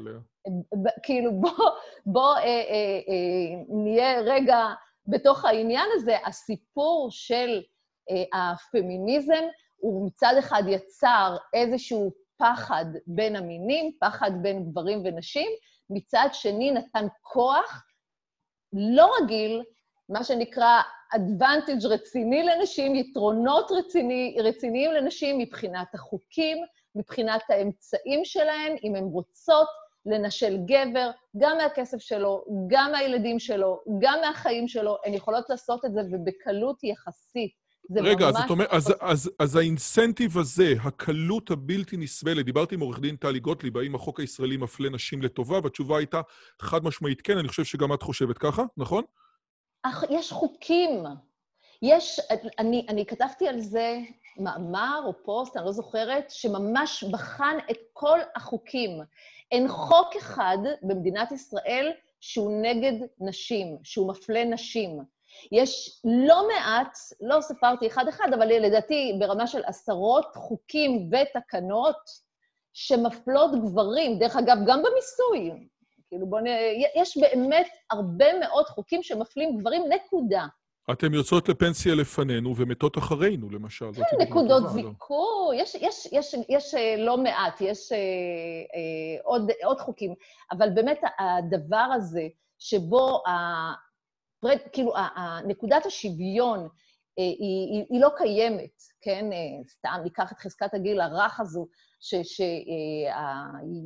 כאילו, בוא, בוא אה, אה, אה, נהיה רגע בתוך העניין הזה. הסיפור של אה, הפמיניזם הוא מצד אחד יצר איזשהו פחד בין המינים, פחד בין גברים ונשים, מצד שני נתן כוח לא רגיל, מה שנקרא advantage רציני לנשים, יתרונות רציני, רציניים לנשים מבחינת החוקים, מבחינת האמצעים שלהן, אם הן רוצות לנשל גבר, גם מהכסף שלו, גם מהילדים שלו, גם מהחיים שלו, הן יכולות לעשות את זה ובקלות יחסית. רגע, אז את אומרת, אז, אז, אז האינסנטיב הזה, הקלות הבלתי נסבלת, דיברתי עם עורך דין טלי גוטליב, האם החוק הישראלי מפלה נשים לטובה, והתשובה הייתה חד משמעית כן, אני חושב שגם את חושבת ככה, נכון? יש חוקים. יש, אני, אני כתבתי על זה מאמר או פוסט, אני לא זוכרת, שממש בחן את כל החוקים. אין חוק אחד במדינת ישראל שהוא נגד נשים, שהוא מפלה נשים. יש לא מעט, לא ספרתי אחד-אחד, אבל לדעתי ברמה של עשרות חוקים ותקנות שמפלות גברים. דרך אגב, גם במיסוי. כאילו, בואו נ... יש באמת הרבה מאוד חוקים שמפלים גברים, נקודה. אתן יוצאות לפנסיה לפנינו ומתות אחרינו, למשל. כן, נקודות? זיכוי, יש, יש, יש, יש אה, לא מעט, יש אה, אה, עוד, עוד חוקים. אבל באמת הדבר הזה, שבו, ה, פרד, כאילו, נקודת השוויון אה, היא, היא, היא לא קיימת, כן? אה, סתם, ניקח את חזקת הגיל הרך הזו,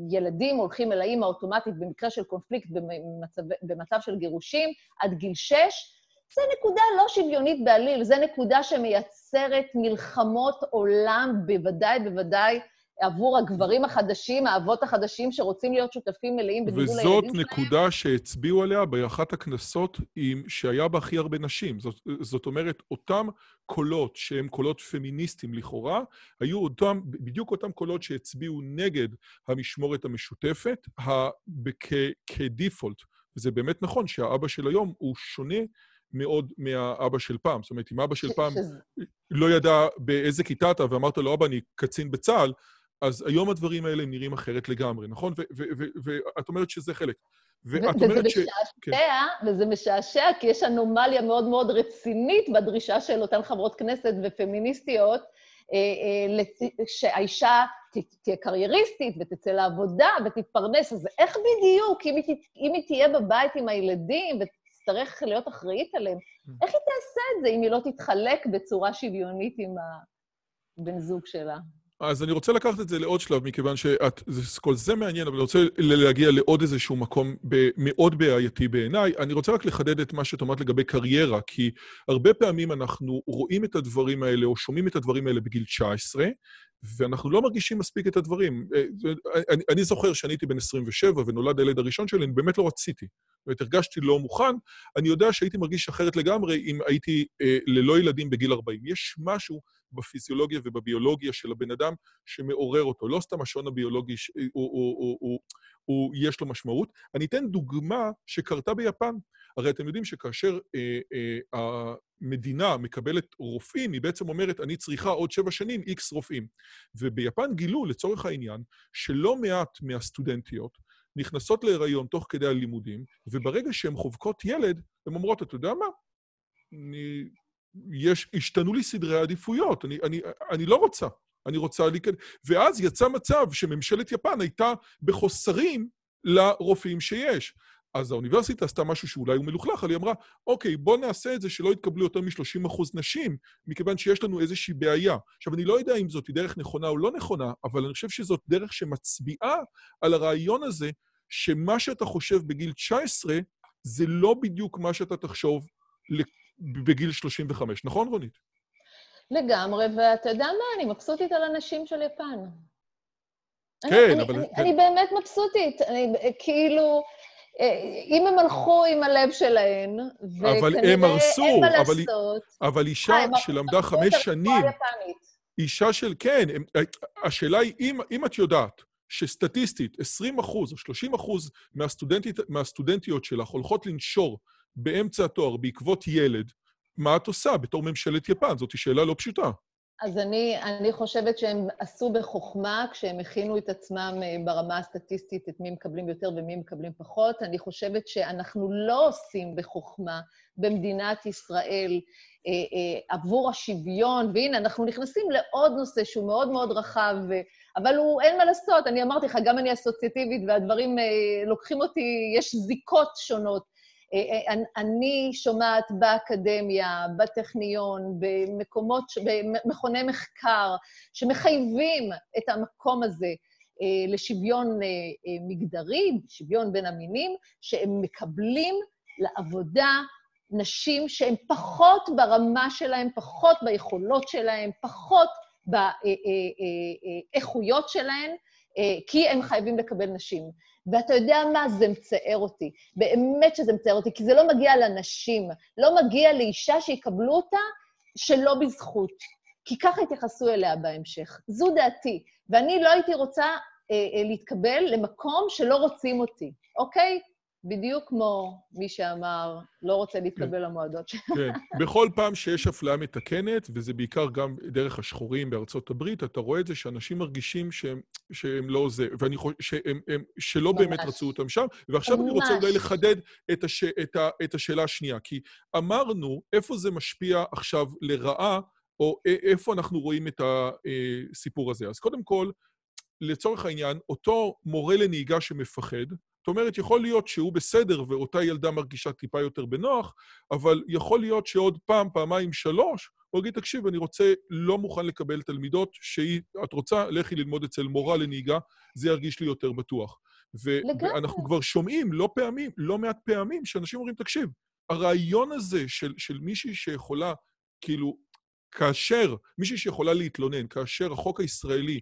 שהילדים הולכים אל האימא אוטומטית במקרה של קונפליקט במצב, במצב של גירושים עד גיל שש, זה נקודה לא שוויונית בעליל, זה נקודה שמייצרת מלחמות עולם, בוודאי, בוודאי, עבור הגברים החדשים, האבות החדשים שרוצים להיות שותפים מלאים בגידול הילדים שלהם. וזאת נקודה שהצביעו עליה באחת הכנסות עם, שהיה בה הכי הרבה נשים. זאת, זאת אומרת, אותם קולות שהם קולות פמיניסטיים לכאורה, היו אותם, בדיוק אותם קולות שהצביעו נגד המשמורת המשותפת, כדיפולט. וזה באמת נכון שהאבא של היום הוא שונה מאוד מהאבא של פעם. זאת אומרת, אם אבא של פעם לא ידע באיזה כיתה אתה ואמרת לו, אבא, אני קצין בצה"ל, אז היום הדברים האלה הם נראים אחרת לגמרי, נכון? ואת אומרת שזה חלק. ואת אומרת ש... כן. וזה משעשע, כי יש אנומליה מאוד מאוד רצינית בדרישה של אותן חברות כנסת ופמיניסטיות, אה, אה, שהאישה תהיה קרייריסטית ותצא לעבודה ותתפרנס. אז איך בדיוק, אם היא תהיה בבית עם הילדים תצטרך להיות אחראית עליהם, mm. איך היא תעשה את זה אם היא לא תתחלק בצורה שוויונית עם הבן זוג שלה? אז אני רוצה לקחת את זה לעוד שלב, מכיוון שכל זה מעניין, אבל אני רוצה להגיע לעוד איזשהו מקום מאוד בעייתי בעיניי. אני רוצה רק לחדד את מה שאת אומרת לגבי קריירה, כי הרבה פעמים אנחנו רואים את הדברים האלה או שומעים את הדברים האלה בגיל 19, ואנחנו לא מרגישים מספיק את הדברים. אה, אני, אני זוכר שאני הייתי בן 27 ונולד הילד הראשון שלי, אני באמת לא רציתי. אומרת, הרגשתי לא מוכן. אני יודע שהייתי מרגיש אחרת לגמרי אם הייתי אה, ללא ילדים בגיל 40. יש משהו בפיזיולוגיה ובביולוגיה של הבן אדם שמעורר אותו. לא סתם השעון הביולוגי, הוא, הוא, הוא, הוא, הוא, הוא, יש לו משמעות. אני אתן דוגמה שקרתה ביפן. הרי אתם יודעים שכאשר אה, אה, המדינה מקבלת רופאים, היא בעצם אומרת, אני צריכה עוד שבע שנים איקס רופאים. וביפן גילו, לצורך העניין, שלא מעט מהסטודנטיות נכנסות להיריון תוך כדי הלימודים, וברגע שהן חובקות ילד, הן אומרות, אתה יודע מה? אני... יש, השתנו לי סדרי העדיפויות, אני, אני, אני לא רוצה, אני רוצה להיכנס... ואז יצא מצב שממשלת יפן הייתה בחוסרים לרופאים שיש. אז האוניברסיטה עשתה משהו שאולי הוא מלוכלך, אבל היא אמרה, אוקיי, בוא נעשה את זה שלא יתקבלו יותר מ-30% נשים, מכיוון שיש לנו איזושהי בעיה. עכשיו, אני לא יודע אם זאת דרך נכונה או לא נכונה, אבל אני חושב שזאת דרך שמצביעה על הרעיון הזה, שמה שאתה חושב בגיל 19, זה לא בדיוק מה שאתה תחשוב בגיל 35. נכון, רונית? לגמרי, ואתה יודע מה? אני מבסוטית על הנשים של יפן. כן, אני, אבל... אני, אני באמת מבסוטית. אני כאילו... אם הם הלכו עם הלב שלהן, וכנראה הם הרסו, אין מה אבל, לעשות... אבל אישה 아, שלמדה חמש שנים... אישה של, כן, הם, השאלה היא, אם, אם את יודעת שסטטיסטית 20 אחוז או 30 אחוז מהסטודנטיות שלך הולכות לנשור באמצע התואר בעקבות ילד, מה את עושה בתור ממשלת יפן? זאת שאלה לא פשוטה. אז אני, אני חושבת שהם עשו בחוכמה כשהם הכינו את עצמם אה, ברמה הסטטיסטית, את מי מקבלים יותר ומי מקבלים פחות. אני חושבת שאנחנו לא עושים בחוכמה במדינת ישראל אה, אה, עבור השוויון, והנה, אנחנו נכנסים לעוד נושא שהוא מאוד מאוד רחב, אבל הוא, אין מה לעשות, אני אמרתי לך, גם אני אסוציאטיבית, והדברים אה, לוקחים אותי, יש זיקות שונות. אה, אה, אני שומעת באקדמיה, בטכניון, במקומות, במכוני מחקר, שמחייבים את המקום הזה אה, לשוויון מגדרי, שוויון בין המינים, שהם מקבלים לעבודה נשים שהן פחות ברמה שלהן, פחות ביכולות שלהן, פחות באיכויות שלהן, כי הם חייבים לקבל נשים. ואתה יודע מה? זה מצער אותי. באמת שזה מצער אותי, כי זה לא מגיע לנשים. לא מגיע לאישה שיקבלו אותה שלא בזכות. כי ככה יתייחסו אליה בהמשך. זו דעתי. ואני לא הייתי רוצה אה, אה, להתקבל למקום שלא רוצים אותי, אוקיי? בדיוק כמו מי שאמר, לא רוצה להתקבל למועדות שלו. כן. בכל פעם שיש אפליה מתקנת, וזה בעיקר גם דרך השחורים בארצות הברית, אתה רואה את זה שאנשים מרגישים שהם, שהם לא זה, ואני חושב שהם, הם, שלא ממש. באמת רצו אותם שם. ועכשיו ממש. אני רוצה אולי לחדד את, הש, את, ה, את השאלה השנייה, כי אמרנו איפה זה משפיע עכשיו לרעה, או איפה אנחנו רואים את הסיפור הזה. אז קודם כל, לצורך העניין, אותו מורה לנהיגה שמפחד, זאת אומרת, יכול להיות שהוא בסדר ואותה ילדה מרגישה טיפה יותר בנוח, אבל יכול להיות שעוד פעם, פעמיים, שלוש, הוא יגיד, תקשיב, אני רוצה, לא מוכן לקבל תלמידות שהיא, את רוצה, לכי ללמוד אצל מורה לנהיגה, זה ירגיש לי יותר בטוח. ואנחנו כבר שומעים לא פעמים, לא מעט פעמים, שאנשים אומרים, תקשיב, הרעיון הזה של, של מישהי שיכולה, כאילו, כאשר, מישהי שיכולה להתלונן, כאשר החוק הישראלי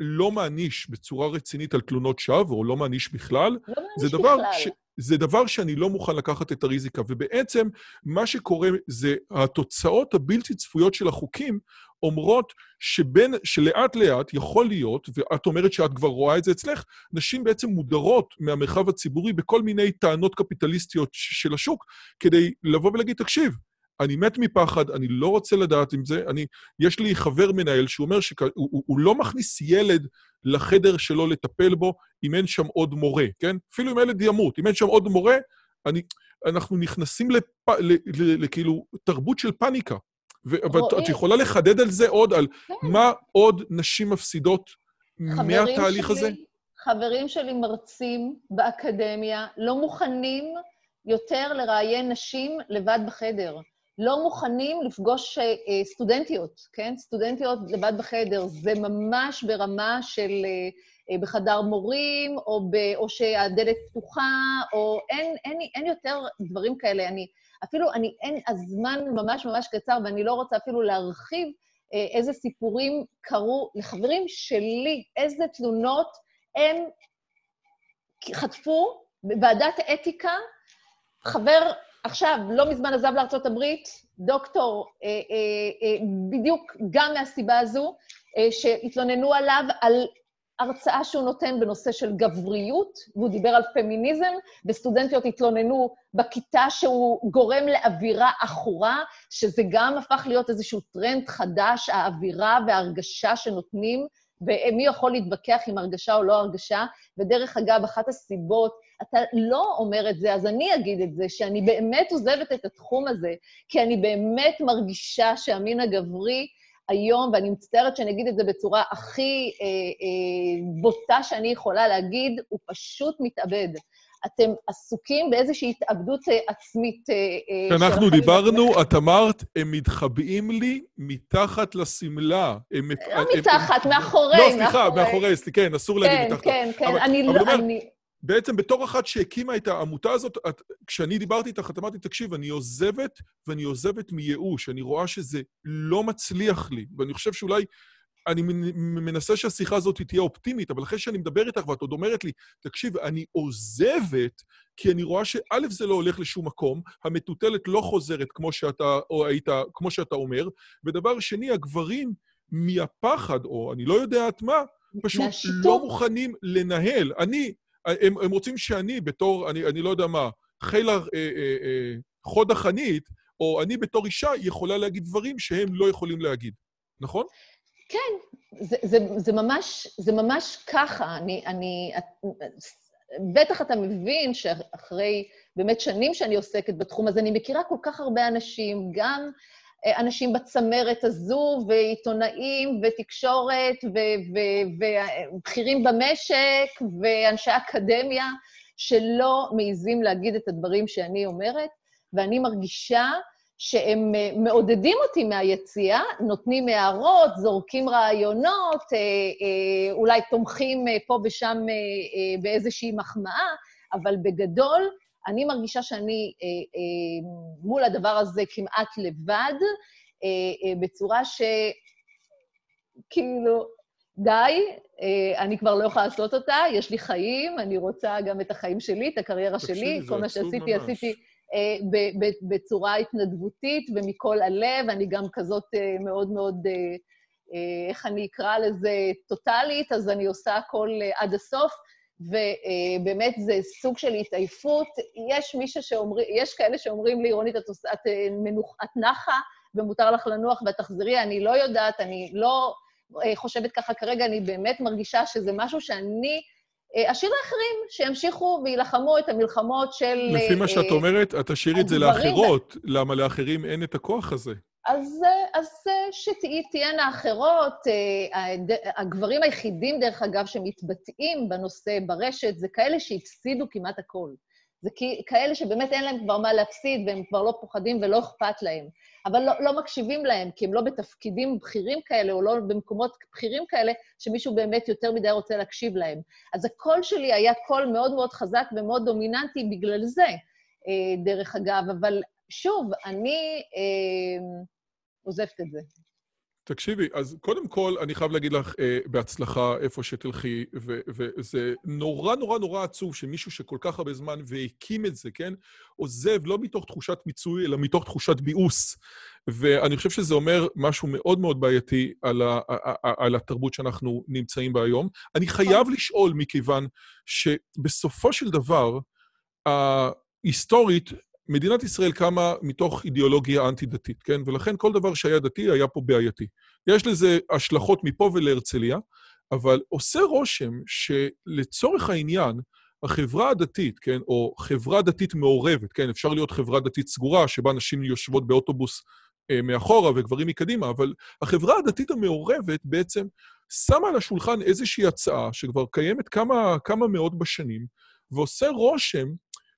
לא מעניש בצורה רצינית על תלונות שווא, או לא מעניש בכלל, לא מעניש בכלל. ש... זה דבר שאני לא מוכן לקחת את הריזיקה. ובעצם, מה שקורה זה התוצאות הבלתי צפויות של החוקים אומרות שבין, שלאט לאט יכול להיות, ואת אומרת שאת כבר רואה את זה אצלך, נשים בעצם מודרות מהמרחב הציבורי בכל מיני טענות קפיטליסטיות של השוק, כדי לבוא ולהגיד, תקשיב, אני מת מפחד, אני לא רוצה לדעת עם זה. אני, יש לי חבר מנהל שהוא אומר שהוא הוא, הוא לא מכניס ילד לחדר שלו לטפל בו אם אין שם עוד מורה, כן? אפילו אם ילד ימות, אם אין שם עוד מורה, אני, אנחנו נכנסים לכאילו תרבות של פאניקה. ואת יכולה לחדד על זה עוד, על כן. מה עוד נשים מפסידות מהתהליך שלי, הזה? חברים שלי מרצים באקדמיה לא מוכנים יותר לראיין נשים לבד בחדר. לא מוכנים לפגוש אה, סטודנטיות, כן? סטודנטיות לבד בחדר. זה ממש ברמה של אה, אה, בחדר מורים, או, ב, או שהדלת פתוחה, או אין, אין, אין יותר דברים כאלה. אני אפילו, אני, אין, הזמן ממש ממש קצר, ואני לא רוצה אפילו להרחיב איזה סיפורים קרו לחברים שלי, איזה תלונות הם חטפו בוועדת אתיקה, חבר עכשיו, לא מזמן עזב לארה"ב, דוקטור, אה, אה, אה, בדיוק גם מהסיבה הזו, אה, שהתלוננו עליו על הרצאה שהוא נותן בנושא של גבריות, והוא דיבר על פמיניזם, וסטודנטיות התלוננו בכיתה שהוא גורם לאווירה עכורה, שזה גם הפך להיות איזשהו טרנד חדש, האווירה וההרגשה שנותנים, ומי יכול להתווכח עם הרגשה או לא הרגשה. ודרך אגב, אחת הסיבות אתה לא אומר את זה, אז אני אגיד את זה, שאני באמת עוזבת את התחום הזה, כי אני באמת מרגישה שהמין הגברי היום, ואני מצטערת שאני אגיד את זה בצורה הכי אה, אה, בוטה שאני יכולה להגיד, הוא פשוט מתאבד. אתם עסוקים באיזושהי התאבדות אה, עצמית. כשאנחנו דיברנו, את אמרת, הם מתחבאים לי מתחת לשמלה. הם, לא מתחת, הם, מאחורי. לא, סליחה, מאחורי, סליחה, כן, אסור להגיד כן, מתחת. כן, כן, כן, אני לא... אני... בעצם בתור אחת שהקימה את העמותה הזאת, את, כשאני דיברתי איתך, את אמרתי, תקשיב, אני עוזבת, ואני עוזבת מייאוש. אני רואה שזה לא מצליח לי, ואני חושב שאולי... אני מנסה שהשיחה הזאת תהיה אופטימית, אבל אחרי שאני מדבר איתך ואת עוד אומרת לי, תקשיב, אני עוזבת, כי אני רואה שא', זה לא הולך לשום מקום, המטוטלת לא חוזרת כמו שאתה, או היית, כמו שאתה אומר, ודבר שני, הגברים מהפחד, או אני לא יודעת מה, פשוט מהשיתוף. לא מוכנים לנהל. אני, הם, הם רוצים שאני בתור, אני, אני לא יודע מה, חיל אה, אה, אה, חוד החנית, או אני בתור אישה יכולה להגיד דברים שהם לא יכולים להגיד, נכון? כן, זה, זה, זה, ממש, זה ממש ככה. אני, אני, בטח אתה מבין שאחרי באמת שנים שאני עוסקת בתחום הזה, אני מכירה כל כך הרבה אנשים, גם אנשים בצמרת הזו, ועיתונאים, ותקשורת, ובכירים במשק, ואנשי אקדמיה, שלא מעיזים להגיד את הדברים שאני אומרת, ואני מרגישה שהם אה, מעודדים אותי מהיציאה, נותנים הערות, זורקים רעיונות, אה, אולי תומכים פה ושם באיזושהי מחמאה, אבל בגדול, אני מרגישה שאני אה, אה, מול הדבר הזה כמעט לבד, אה, אה, בצורה שכאילו, די, אה, אני כבר לא יכולה לעשות אותה, יש לי חיים, אני רוצה גם את החיים שלי, את הקריירה שלי, כל מה שעשיתי, ממש. עשיתי אה, ב, ב, בצורה התנדבותית ומכל הלב, אני גם כזאת אה, מאוד מאוד, אה, איך אני אקרא לזה, טוטאלית, אז אני עושה הכל עד הסוף. ובאמת זה סוג של התעייפות. יש מישהו שאומרים, יש כאלה שאומרים לי, רונית, את, את, מנוח, את נחה ומותר לך לנוח ואת תחזרי, אני לא יודעת, אני לא חושבת ככה כרגע, אני באמת מרגישה שזה משהו שאני אשאיר לאחרים, שימשיכו ויילחמו את המלחמות של... לפי מה שאת אומרת, את תשאירי את זה לאחרות. למה לאחרים אין את הכוח הזה? אז, אז שתהיינה אחרות. הגברים היחידים, דרך אגב, שמתבטאים בנושא ברשת, זה כאלה שהפסידו כמעט הכול. זה כאלה שבאמת אין להם כבר מה להפסיד, והם כבר לא פוחדים ולא אכפת להם. אבל לא, לא מקשיבים להם, כי הם לא בתפקידים בכירים כאלה, או לא במקומות בכירים כאלה, שמישהו באמת יותר מדי רוצה להקשיב להם. אז הקול שלי היה קול מאוד מאוד חזק ומאוד דומיננטי בגלל זה, אה, דרך אגב. אבל שוב, אני אה, עוזבת את זה. תקשיבי, אז קודם כל, אני חייב להגיד לך אה, בהצלחה איפה שתלכי, וזה נורא נורא נורא עצוב שמישהו שכל כך הרבה זמן והקים את זה, כן, עוזב לא מתוך תחושת מיצוי, אלא מתוך תחושת ביאוס. ואני חושב שזה אומר משהו מאוד מאוד בעייתי על, ה- על התרבות שאנחנו נמצאים בה היום. אני חייב לשאול, מכיוון שבסופו של דבר, היסטורית, מדינת ישראל קמה מתוך אידיאולוגיה אנטי-דתית, כן? ולכן כל דבר שהיה דתי היה פה בעייתי. יש לזה השלכות מפה ולהרצליה, אבל עושה רושם שלצורך העניין, החברה הדתית, כן, או חברה דתית מעורבת, כן, אפשר להיות חברה דתית סגורה, שבה נשים יושבות באוטובוס אה, מאחורה וגברים מקדימה, אבל החברה הדתית המעורבת בעצם שמה על השולחן איזושהי הצעה שכבר קיימת כמה, כמה מאות בשנים, ועושה רושם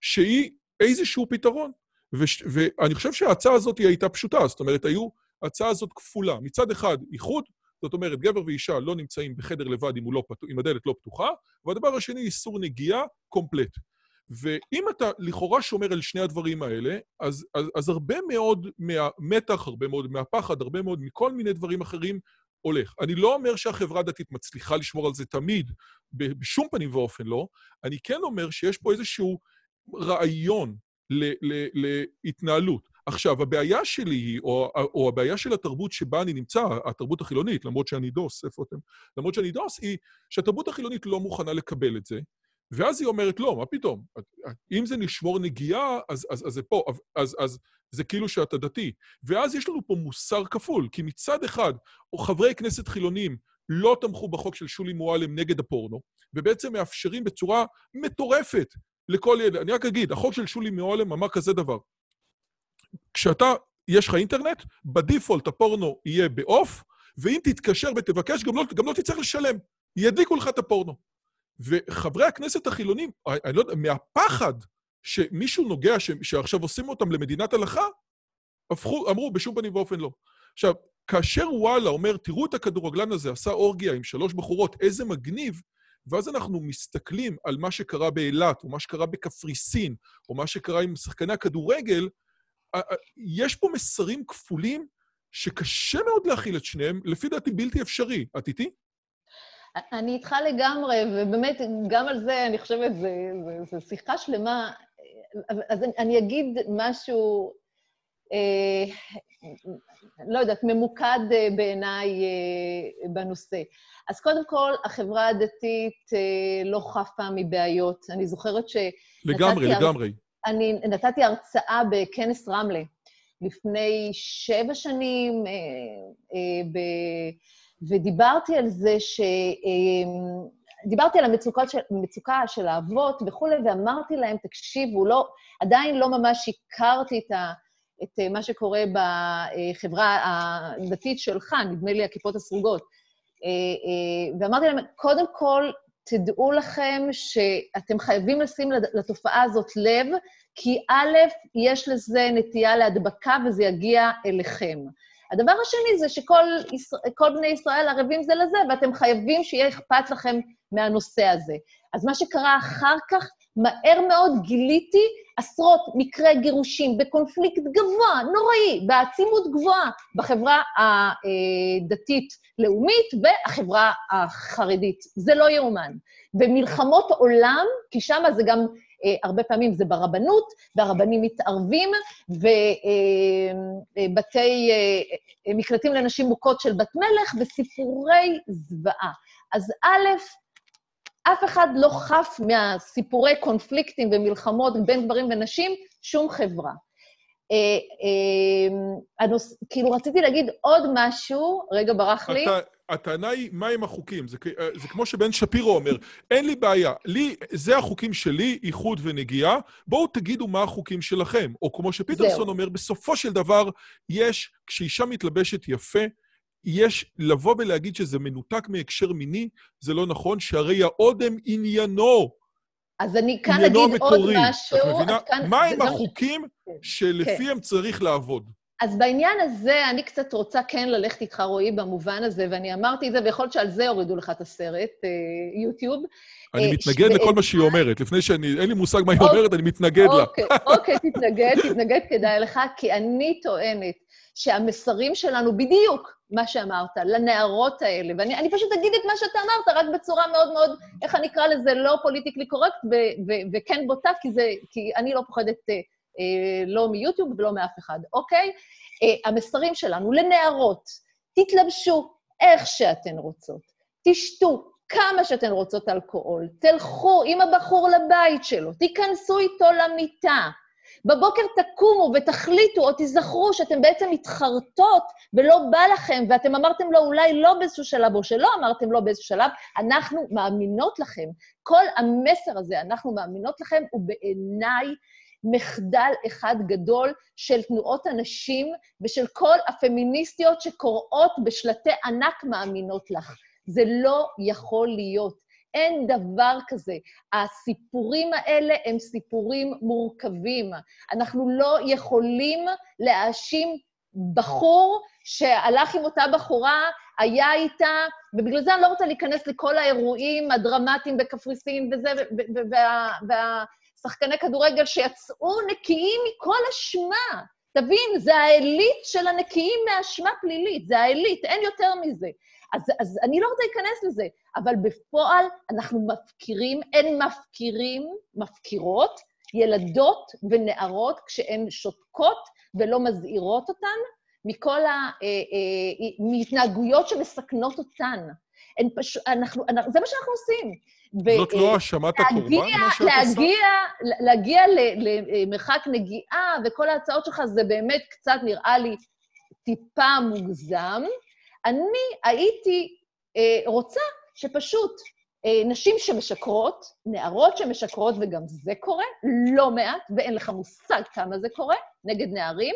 שהיא איזשהו פתרון. ואני חושב שההצעה הזאת הייתה פשוטה, זאת אומרת, היו, ההצעה הזאת כפולה. מצד אחד, איחוד, זאת אומרת, גבר ואישה לא נמצאים בחדר לבד אם, לא פתוח, אם הדלת לא פתוחה, והדבר השני, איסור נגיעה קומפלט. ואם אתה לכאורה שומר על שני הדברים האלה, אז, אז, אז הרבה מאוד מהמתח, הרבה מאוד מהפחד, הרבה מאוד מכל מיני דברים אחרים הולך. אני לא אומר שהחברה הדתית מצליחה לשמור על זה תמיד, בשום פנים ואופן לא, אני כן אומר שיש פה איזשהו רעיון להתנהלות. עכשיו, הבעיה שלי היא, או, או הבעיה של התרבות שבה אני נמצא, התרבות החילונית, למרות שאני דוס, איפה אתם? למרות שאני דוס, היא שהתרבות החילונית לא מוכנה לקבל את זה, ואז היא אומרת, לא, מה פתאום? אם זה נשמור נגיעה, אז, אז, אז זה פה, אז, אז זה כאילו שאתה דתי. ואז יש לנו פה מוסר כפול, כי מצד אחד, חברי כנסת חילונים לא תמכו בחוק של שולי מועלם נגד הפורנו, ובעצם מאפשרים בצורה מטורפת לכל ילד. אני רק אגיד, החוק של שולי מועלם אמר כזה דבר. כשאתה, יש לך אינטרנט, בדיפולט הפורנו יהיה בעוף, ואם תתקשר ותבקש, גם לא, גם לא תצטרך לשלם. ידליקו לך את הפורנו. וחברי הכנסת החילונים, אני לא יודע, מהפחד שמישהו נוגע, ש, שעכשיו עושים אותם למדינת הלכה, הפכו, אמרו, בשום פנים ואופן לא. עכשיו, כאשר וואלה אומר, תראו את הכדורגלן הזה, עשה אורגיה עם שלוש בחורות, איזה מגניב, ואז אנחנו מסתכלים על מה שקרה באילת, או מה שקרה בקפריסין, או מה שקרה עם שחקני הכדורגל, יש פה מסרים כפולים שקשה מאוד להכיל את שניהם, לפי דעתי בלתי אפשרי. את איתי? אני איתך לגמרי, ובאמת, גם על זה אני חושבת, זו שיחה שלמה. אז אני אגיד משהו, לא יודעת, ממוקד אה, בעיניי אה, בנושא. אז קודם כל, החברה הדתית אה, לא חפה מבעיות. אני זוכרת ש... לגמרי, לגמרי. אני נתתי הרצאה בכנס רמלה לפני שבע שנים, אה, אה, ב... ודיברתי על זה ש... דיברתי על המצוקה של, המצוקה של האבות וכולי, ואמרתי להם, תקשיבו, לא, עדיין לא ממש הכרתי את, ה, את מה שקורה בחברה הדתית שלך, נדמה לי הכיפות הסרוגות. אה, אה, ואמרתי להם, קודם כל, תדעו לכם שאתם חייבים לשים לתופעה הזאת לב, כי א', יש לזה נטייה להדבקה וזה יגיע אליכם. הדבר השני זה שכל בני ישראל ערבים זה לזה, ואתם חייבים שיהיה אכפת לכם מהנושא הזה. אז מה שקרה אחר כך, מהר מאוד גיליתי עשרות מקרי גירושים בקונפליקט גבוה, נוראי, בעצימות גבוהה, בחברה הדתית-לאומית והחברה החרדית. זה לא יאומן. במלחמות עולם, כי שם זה גם, אה, הרבה פעמים זה ברבנות, והרבנים מתערבים, ובתי אה, אה, מקלטים לנשים מוכות של בת מלך, וסיפורי זוועה. אז א', אף אחד לא חף מהסיפורי קונפליקטים ומלחמות בין גברים ונשים, שום חברה. אה, אה, הנוס... כאילו, רציתי להגיד עוד משהו, רגע, ברח לי. אתה, הטענה היא, מה עם החוקים? זה, אה, זה כמו שבן שפירו אומר, אין לי בעיה, לי, זה החוקים שלי, איחוד ונגיעה, בואו תגידו מה החוקים שלכם. או כמו שפיטרסון אומר, בסופו של דבר, יש, כשאישה מתלבשת יפה, יש לבוא ולהגיד שזה מנותק מהקשר מיני, זה לא נכון, שהרי האודם עניינו. אז אני כאן אגיד המקורי. עוד משהו. את מבינה? כאן, מה עם החוקים כן. שלפיהם כן. צריך לעבוד? אז בעניין הזה, אני קצת רוצה כן ללכת איתך, רועי, במובן הזה, ואני אמרתי את זה, ויכול להיות שעל זה הורידו לך את הסרט, אה, יוטיוב. אני אה, מתנגד לכל מה שהיא אומרת. לפני שאני, אין לי מושג מה היא אוקיי, אומרת, אני מתנגד לה. אוקיי, אוקיי, תתנגד, תתנגד כדאי לך, כי אני טוענת שהמסרים שלנו, בדיוק מה שאמרת, לנערות האלה, ואני פשוט אגיד את מה שאתה אמרת, רק בצורה מאוד מאוד, איך אני אקרא לזה, לא פוליטיקלי קורקט, וכן בוטה, כי, זה, כי אני לא פוחדת אה, אה, לא מיוטיוב ולא מאף אחד, אוקיי? אה, המסרים שלנו לנערות, תתלבשו איך שאתן רוצות, תשתו כמה שאתן רוצות אלכוהול, תלכו עם הבחור לבית שלו, תיכנסו איתו למיטה, בבוקר תקומו ותחליטו או תיזכרו שאתם בעצם מתחרטות ולא בא לכם, ואתם אמרתם לו אולי לא באיזשהו שלב, או שלא אמרתם לו באיזשהו שלב, אנחנו מאמינות לכם. כל המסר הזה, אנחנו מאמינות לכם, הוא בעיניי מחדל אחד גדול של תנועות הנשים ושל כל הפמיניסטיות שקוראות בשלטי ענק מאמינות לך. זה לא יכול להיות. אין דבר כזה. הסיפורים האלה הם סיפורים מורכבים. אנחנו לא יכולים להאשים בחור שהלך עם אותה בחורה, היה איתה, ובגלל זה אני לא רוצה להיכנס לכל האירועים הדרמטיים בקפריסין וזה, והשחקני כדורגל שיצאו נקיים מכל אשמה. תבין, זה העילית של הנקיים מאשמה פלילית, זה העילית, אין יותר מזה. אז, אז אני לא רוצה להיכנס לזה, אבל בפועל אנחנו מפקירים, הן מפקירים, מפקירות, ילדות ונערות כשהן שותקות ולא מזהירות אותן מכל ה... אה, אה, מהתנהגויות שמסקנות אותן. הן פשוט, אנחנו, אנחנו, זה מה שאנחנו עושים. זאת לא האשמת הקורבן, מה שאת להגיע, עושה? להגיע למרחק נגיעה וכל ההצעות שלך, זה באמת קצת נראה לי טיפה מוגזם. אני הייתי אה, רוצה שפשוט אה, נשים שמשקרות, נערות שמשקרות, וגם זה קורה, לא מעט, ואין לך מושג כמה זה קורה, נגד נערים,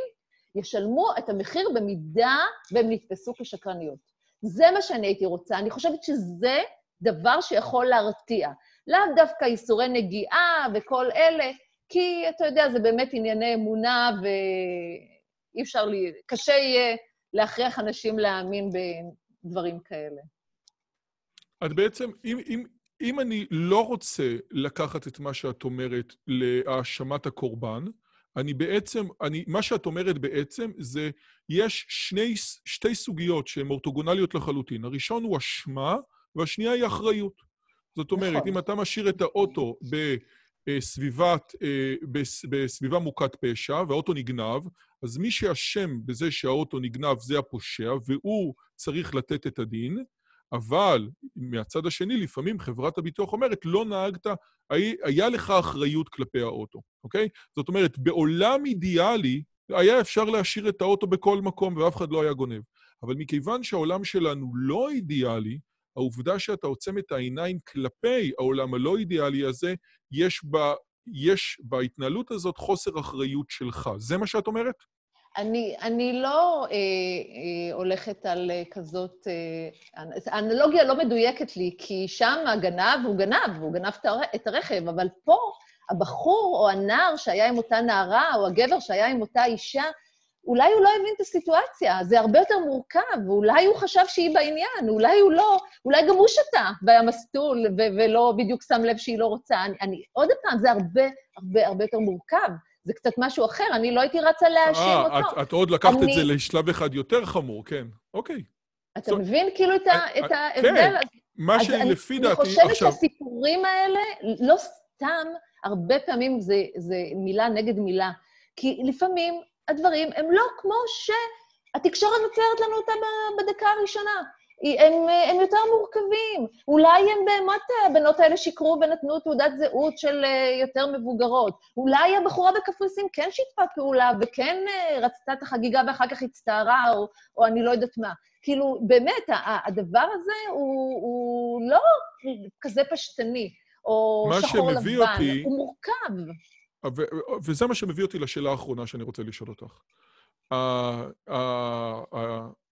ישלמו את המחיר במידה והם נתפסו כשקרניות. זה מה שאני הייתי רוצה. אני חושבת שזה דבר שיכול להרתיע. לאו דווקא איסורי נגיעה וכל אלה, כי אתה יודע, זה באמת ענייני אמונה ואי אפשר לי... קשה יהיה להכריח אנשים להאמין בדברים כאלה. את בעצם, אם, אם, אם אני לא רוצה לקחת את מה שאת אומרת להאשמת הקורבן, אני בעצם, אני, מה שאת אומרת בעצם זה, יש שני, שתי סוגיות שהן אורתוגונליות לחלוטין. הראשון הוא אשמה, והשנייה היא אחריות. זאת אומרת, נכון. אם אתה משאיר את האוטו בסביבת, אה, בסביבה מוכת פשע, והאוטו נגנב, אז מי שאשם בזה שהאוטו נגנב זה הפושע, והוא צריך לתת את הדין, אבל מהצד השני, לפעמים חברת הביטוח אומרת, לא נהגת, היה לך אחריות כלפי האוטו, אוקיי? זאת אומרת, בעולם אידיאלי, היה אפשר להשאיר את האוטו בכל מקום ואף אחד לא היה גונב. אבל מכיוון שהעולם שלנו לא אידיאלי, העובדה שאתה עוצם את העיניים כלפי העולם הלא אידיאלי הזה, יש, בה, יש בהתנהלות הזאת חוסר אחריות שלך. זה מה שאת אומרת? אני, אני לא אה, אה, הולכת על אה, כזאת... אה, האנלוגיה לא מדויקת לי, כי שם הגנב הוא גנב, הוא גנב את הרכב, אבל פה הבחור או הנער שהיה עם אותה נערה, או הגבר שהיה עם אותה אישה, אולי הוא לא הבין את הסיטואציה, זה הרבה יותר מורכב, ואולי הוא חשב שהיא בעניין, אולי הוא לא, אולי גם הוא שתה והיה מסטול ו- ולא בדיוק שם לב שהיא לא רוצה. אני, אני, עוד פעם, זה הרבה, הרבה, הרבה יותר מורכב. זה קצת משהו אחר, אני לא הייתי רצה להאשים אה, אותו. את, את עוד לקחת אני... את זה לשלב אחד יותר חמור, כן, אוקיי. אתה so, מבין כאילו את, ה, את ההבדל? כן, מה שלפי דעתי... אני חושבת עכשיו... שהסיפורים האלה, לא סתם, הרבה פעמים זה, זה מילה נגד מילה. כי לפעמים הדברים הם לא כמו שהתקשורת מציירת לנו אותה בדקה הראשונה. הם, הם יותר מורכבים. אולי הם באמת, הבנות האלה שיקרו ונתנו תעודת זהות של אה, יותר מבוגרות. אולי הבחורה בקפריסין כן שיתפה פעולה וכן אה, רצתה את החגיגה ואחר כך הצטערה, או, או אני לא יודעת מה. כאילו, באמת, הדבר הזה הוא, הוא לא כזה פשטני, או שחור לבן, אותי, הוא מורכב. וזה מה שמביא אותי לשאלה האחרונה שאני רוצה לשאול אותך.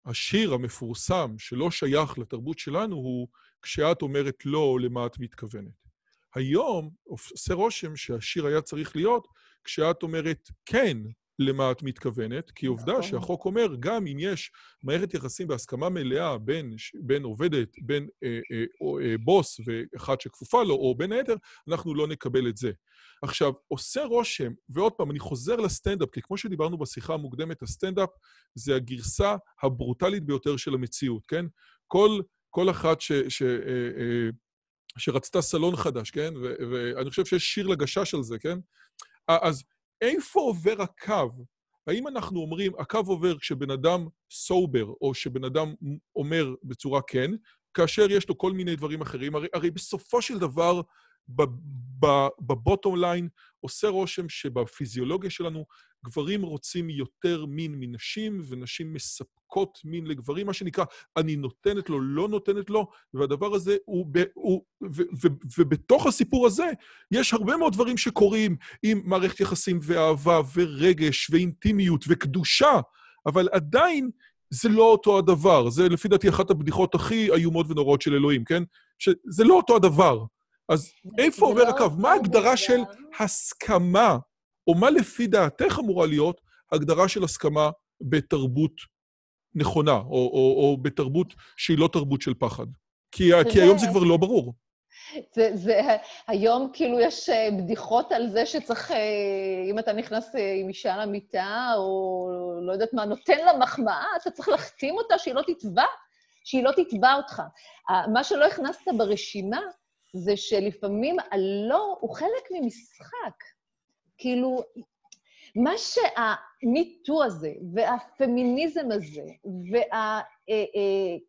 השיר המפורסם שלא שייך לתרבות שלנו הוא כשאת אומרת לא, למה את מתכוונת. היום עושה רושם שהשיר היה צריך להיות כשאת אומרת כן, למה את מתכוונת, כי עובדה נכון. שהחוק אומר, גם אם יש מערכת יחסים בהסכמה מלאה בין, בין עובדת, בין אה, אה, אה, בוס ואחד שכפופה לו, או בין היתר, אנחנו לא נקבל את זה. עכשיו, עושה רושם, ועוד פעם, אני חוזר לסטנדאפ, כי כמו שדיברנו בשיחה המוקדמת, הסטנדאפ זה הגרסה הברוטלית ביותר של המציאות, כן? כל, כל אחת ש... ש אה, אה, שרצתה סלון חדש, כן? ואני חושב שיש שיר לגשש על זה, כן? אז איפה עובר הקו? האם אנחנו אומרים, הקו עובר כשבן אדם סובר, או שבן אדם אומר בצורה כן, כאשר יש לו כל מיני דברים אחרים? הרי, הרי בסופו של דבר, בבוטום ליין עושה רושם שבפיזיולוגיה שלנו גברים רוצים יותר מין מנשים, ונשים מספקות מין לגברים, מה שנקרא, אני נותנת לו, לא נותנת לו, והדבר הזה הוא... הוא ו, ו, ו, ובתוך הסיפור הזה יש הרבה מאוד דברים שקורים עם מערכת יחסים ואהבה ורגש ואינטימיות וקדושה, אבל עדיין זה לא אותו הדבר. זה לפי דעתי אחת הבדיחות הכי איומות ונוראות של אלוהים, כן? שזה לא אותו הדבר. אז איפה עובר לא הקו? מה ההגדרה של הסכמה, או מה לפי דעתך אמורה להיות הגדרה של הסכמה בתרבות נכונה, או, או, או בתרבות שהיא לא תרבות של פחד? כי, כי היום זה כבר לא ברור. זה, זה, היום כאילו יש אה, בדיחות על זה שצריך, אה, אם אתה נכנס אה, עם אישה למיטה, או לא יודעת מה, נותן לה מחמאה, אתה צריך להחתים אותה שהיא לא תתבע, שהיא לא תתבע אותך. מה שלא הכנסת ברשימה זה שלפעמים הלא הוא חלק ממשחק. כאילו, מה שהמיטו הזה, והפמיניזם הזה,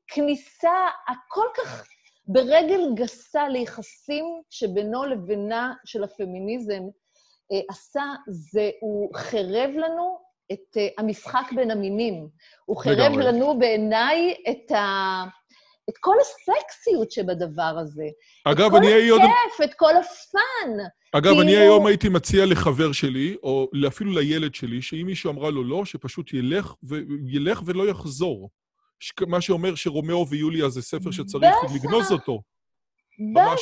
והכניסה הכל כך ברגל גסה ליחסים שבינו לבינה של הפמיניזם אה, עשה, זה הוא חירב לנו את אה, המשחק בין המינים. הוא חירב לנו בעיניי את ה... את כל הסקסיות שבדבר הזה. אגב, אני היום... את כל הכיף, את כל הפאן. אגב, כאילו... אני היום הייתי מציע לחבר שלי, או אפילו לילד שלי, שאם מישהו אמרה לו לא, שפשוט ילך, ו... ילך ולא יחזור. ש... מה שאומר שרומאו ויוליה זה ספר שצריך לגנוז אותו. ו- נכון?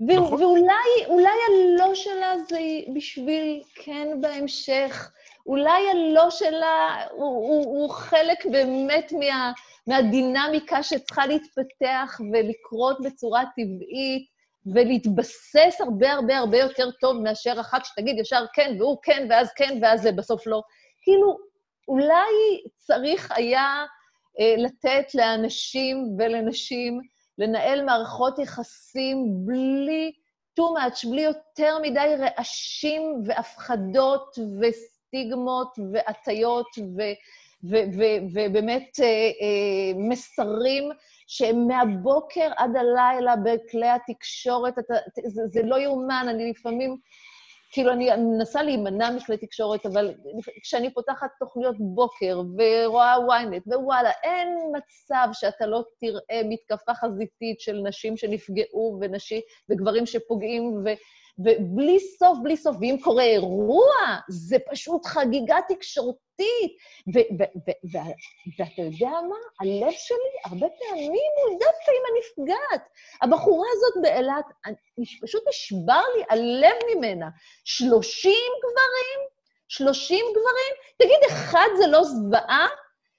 ואולי הלא שלה זה בשביל כן בהמשך. אולי הלא שלה הוא, הוא, הוא חלק באמת מה... מהדינמיקה שצריכה להתפתח ולקרות בצורה טבעית, ולהתבסס הרבה הרבה הרבה יותר טוב מאשר אחת שתגיד ישר כן, והוא כן, ואז כן, ואז זה בסוף לא. כאילו, אולי צריך היה אה, לתת לאנשים ולנשים לנהל מערכות יחסים בלי too much, בלי יותר מדי רעשים והפחדות וסטיגמות והטיות. ובאמת אה, אה, מסרים שהם מהבוקר עד הלילה בכלי התקשורת, אתה, זה, זה לא יאומן, אני לפעמים, כאילו, אני מנסה להימנע מכלי תקשורת, אבל כשאני פותחת תוכניות בוקר ורואה ynet ווואלה, אין מצב שאתה לא תראה מתקפה חזיתית של נשים שנפגעו ונשים, וגברים שפוגעים, ו... ובלי סוף, בלי סוף, ואם קורה אירוע, זה פשוט חגיגה תקשורתית. ואתה יודע מה? הלב שלי, הרבה פעמים הוא דווקא עם הנפגעת. הבחורה הזאת באילת, פשוט נשבר לי הלב ממנה. שלושים גברים? שלושים גברים? תגיד, אחד זה לא זוועה?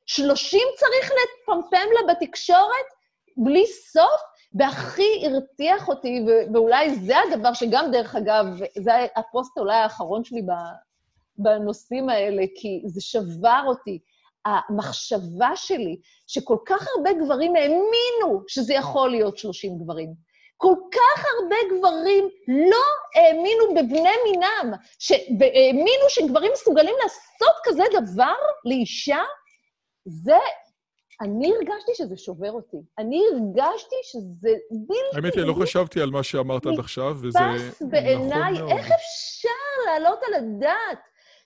שלושים צריך לפמפם לה בתקשורת? בלי סוף? והכי הרתיח אותי, ואולי זה הדבר שגם, דרך אגב, זה הפוסט אולי האחרון שלי בנושאים האלה, כי זה שבר אותי. המחשבה שלי, שכל כך הרבה גברים האמינו שזה יכול להיות 30 גברים. כל כך הרבה גברים לא האמינו בבני מינם, והאמינו שגברים מסוגלים לעשות כזה דבר לאישה, זה אני הרגשתי שזה שובר אותי. אני הרגשתי שזה בלתי... האמת היא, לא חשבתי על מה שאמרת עד עכשיו, וזה נכון בעיניי, איך אפשר להעלות על הדעת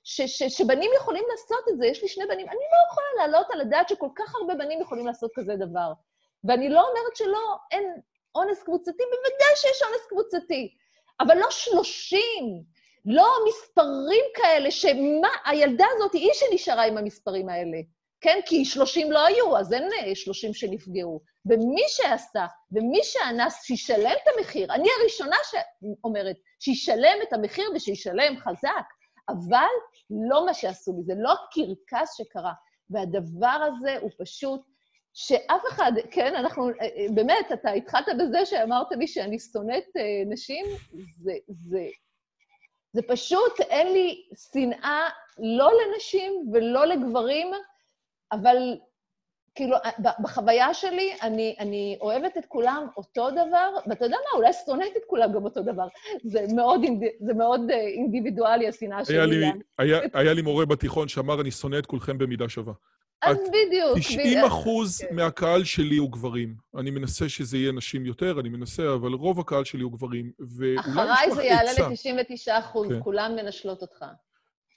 ש, ש, שבנים יכולים לעשות את זה? יש לי שני בנים. אני לא יכולה להעלות על הדעת שכל כך הרבה בנים יכולים לעשות כזה דבר. ואני לא אומרת שלא, אין אונס קבוצתי, בוודאי שיש אונס קבוצתי, אבל לא שלושים, לא מספרים כאלה, שמה, הילדה הזאת היא שנשארה עם המספרים האלה. כן? כי 30 לא היו, אז אין 30 שנפגעו. ומי שעשה, ומי שאנס, שישלם את המחיר. אני הראשונה שאומרת, שישלם את המחיר ושישלם חזק, אבל לא מה שעשו לי, זה לא הקרקס שקרה. והדבר הזה הוא פשוט, שאף אחד, כן, אנחנו, באמת, אתה התחלת בזה שאמרת לי שאני שונאת אה, נשים, זה, זה, זה פשוט, אין לי שנאה לא לנשים ולא לגברים, אבל כאילו, בחוויה שלי, אני, אני אוהבת את כולם אותו דבר, ואתה יודע מה, אולי שונאת את כולם גם אותו דבר. זה מאוד, זה מאוד אה, אינדיבידואלי, השנאה שלי. היה, היה, היה לי מורה בתיכון שאמר, אני שונא את כולכם במידה שווה. אז בדיוק. 90 אחוז כן. מהקהל שלי הוא גברים. אני מנסה שזה יהיה נשים יותר, אני מנסה, אבל רוב הקהל שלי הוא גברים. אחריי זה יעלה ל-99 אחוז, כן. כולם מנשלות אותך.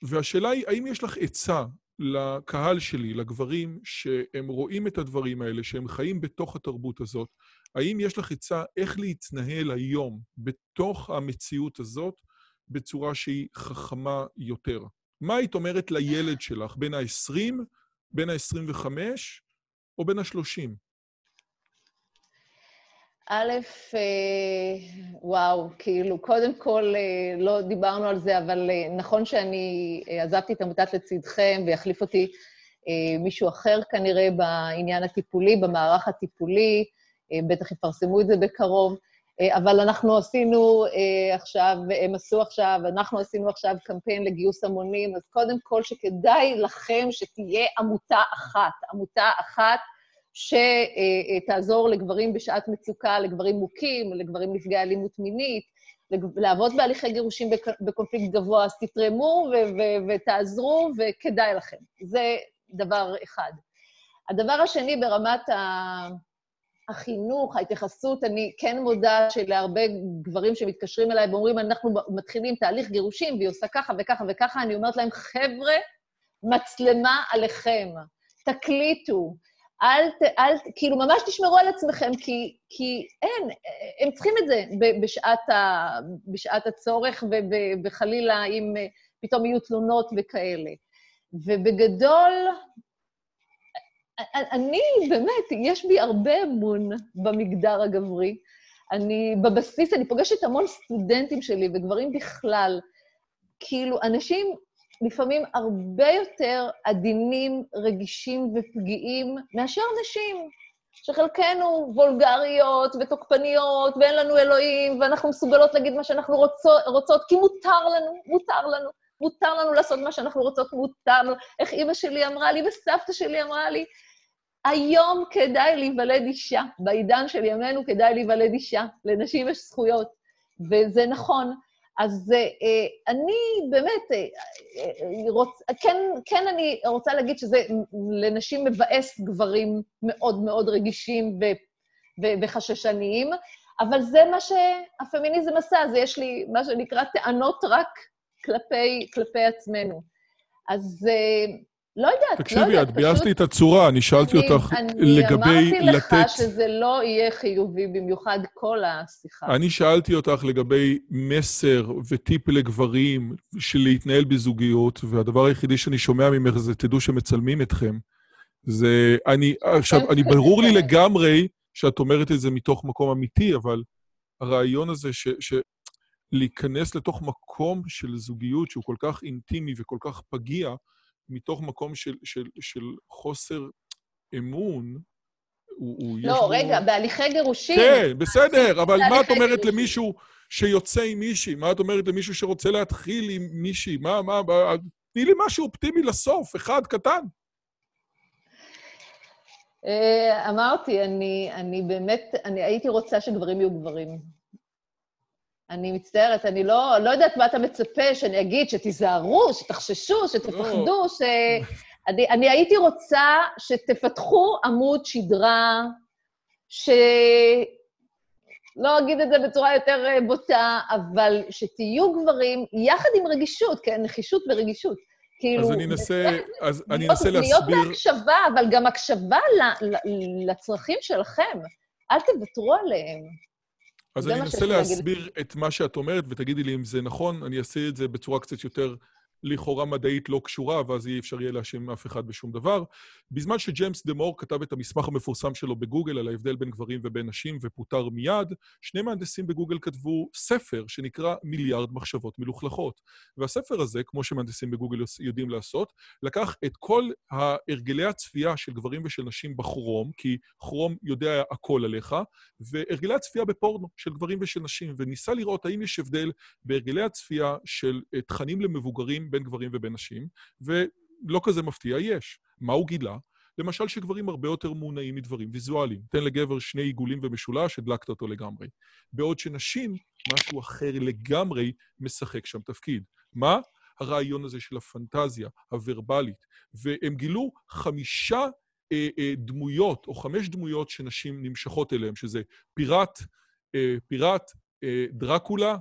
והשאלה היא, האם יש לך עצה לקהל שלי, לגברים, שהם רואים את הדברים האלה, שהם חיים בתוך התרבות הזאת, האם יש לך עצה איך להתנהל היום בתוך המציאות הזאת בצורה שהיא חכמה יותר? מה היית אומרת לילד שלך, בין ה-20, בין ה-25 או בין ה-30? א', אה, וואו, כאילו, קודם כל, אה, לא דיברנו על זה, אבל אה, נכון שאני עזבתי את עמותת לצידכם ויחליף אותי מישהו אחר כנראה בעניין הטיפולי, במערך הטיפולי, בטח יפרסמו את זה בקרוב, אבל אנחנו עשינו עכשיו, הם עשו עכשיו, אנחנו עשינו עכשיו קמפיין לגיוס המונים, אז קודם כל שכדאי לכם שתהיה עמותה אחת, עמותה אחת שתעזור לגברים בשעת מצוקה, לגברים מוכים, לגברים נפגעי אלימות מינית, לעבוד בהליכי גירושים בקונפליקט גבוה, אז תתרמו ותעזרו, וכדאי לכם. זה דבר אחד. הדבר השני, ברמת החינוך, ההתייחסות, אני כן מודה שלהרבה גברים שמתקשרים אליי ואומרים, אנחנו מתחילים תהליך גירושים, והיא עושה ככה וככה וככה, אני אומרת להם, חבר'ה, מצלמה עליכם, תקליטו, אל, ת, אל, כאילו, ממש תשמרו על עצמכם, כי, כי אין, הם צריכים את זה בשעת, ה, בשעת הצורך, וחלילה אם פתאום יהיו תלונות וכאלה. ובגדול, אני, באמת, יש בי הרבה אמון במגדר הגברי. אני, בבסיס, אני פוגשת המון סטודנטים שלי, וגברים בכלל. כאילו, אנשים לפעמים הרבה יותר עדינים, רגישים ופגיעים מאשר נשים, שחלקנו וולגריות ותוקפניות, ואין לנו אלוהים, ואנחנו מסוגלות להגיד מה שאנחנו רוצות, רוצות כי מותר לנו, מותר לנו, מותר לנו לעשות מה שאנחנו רוצות, מותר לנו. איך אימא שלי אמרה לי וסבתא שלי אמרה לי, היום כדאי להיוולד אישה, בעידן של ימינו כדאי להיוולד אישה, לנשים יש זכויות, וזה נכון. אז אה, אני באמת, אה, אה, רוצ, כן, כן אני רוצה להגיד שזה לנשים מבאס גברים מאוד מאוד רגישים ו, ו, וחששניים, אבל זה מה שהפמיניזם עשה, אז יש לי מה שנקרא טענות רק כלפי עצמנו. אז לא יודעת, לא יודעת. תקשיבי, את ביאסת לי את הצורה, אני שאלתי אני, אותך אני לגבי לתת... אני אמרתי לך שזה לא יהיה חיובי, במיוחד כל השיחה. אני שאלתי אותך לגבי מסר וטיפ לגברים של להתנהל בזוגיות, והדבר היחידי שאני שומע ממך זה, תדעו שמצלמים אתכם. זה... אני... עכשיו, אני ברור לי. לגמרי שאת אומרת את זה מתוך מקום אמיתי, אבל הרעיון הזה ש... ש... להיכנס לתוך מקום של זוגיות שהוא כל כך אינטימי וכל כך פגיע, מתוך מקום של, של, של חוסר אמון, הוא, הוא לא, יש רגע, לו... בהליכי גירושים... כן, בסדר, אבל מה את אומרת גירושים. למישהו שיוצא עם מישהי? מה את אומרת למישהו שרוצה להתחיל עם מישהי? מה, מה, מה... תני לי משהו אופטימי לסוף, אחד קטן. אה, אמרתי, אני, אני באמת, אני הייתי רוצה שגברים יהיו גברים. אני מצטערת, אני לא, לא יודעת מה אתה מצפה שאני אגיד, שתיזהרו, שתחששו, שתפחדו, ש... אני, אני הייתי רוצה שתפתחו עמוד שדרה, ש... לא אגיד את זה בצורה יותר אה, בוטה, אבל שתהיו גברים יחד עם רגישות, כן? נחישות ורגישות. כאילו... אז אני אנסה, אז אני אנסה להסביר... להיות בהקשבה, אבל גם הקשבה לצרכים שלכם. אל תוותרו עליהם. אז אני אנסה להסביר את מה שאת אומרת, ותגידי לי אם זה נכון. אני אעשה את זה בצורה קצת יותר לכאורה מדעית לא קשורה, ואז אי אפשר יהיה להאשים אף אחד בשום דבר. בזמן שג'יימס דה מור כתב את המסמך המפורסם שלו בגוגל על ההבדל בין גברים ובין נשים ופוטר מיד, שני מהנדסים בגוגל כתבו ספר שנקרא מיליארד מחשבות מלוכלכות. והספר הזה, כמו שמהנדסים בגוגל יודעים לעשות, לקח את כל הרגלי הצפייה של גברים ושל נשים בכרום, כי כרום יודע הכל עליך, והרגלי הצפייה בפורנו של גברים ושל נשים, וניסה לראות האם יש הבדל בהרגלי הצפייה של תכנים למבוגרים בין גברים ובין נשים, ולא כזה מפתיע, יש. מה הוא גילה? למשל שגברים הרבה יותר מונעים מדברים ויזואליים. תן לגבר שני עיגולים ומשולש, הדלקת אותו לגמרי. בעוד שנשים, משהו אחר לגמרי משחק שם תפקיד. מה? הרעיון הזה של הפנטזיה הוורבלית. והם גילו חמישה אה, אה, דמויות, או חמש דמויות שנשים נמשכות אליהן, שזה פיראט, אה, פיראט, אה, דרקולה,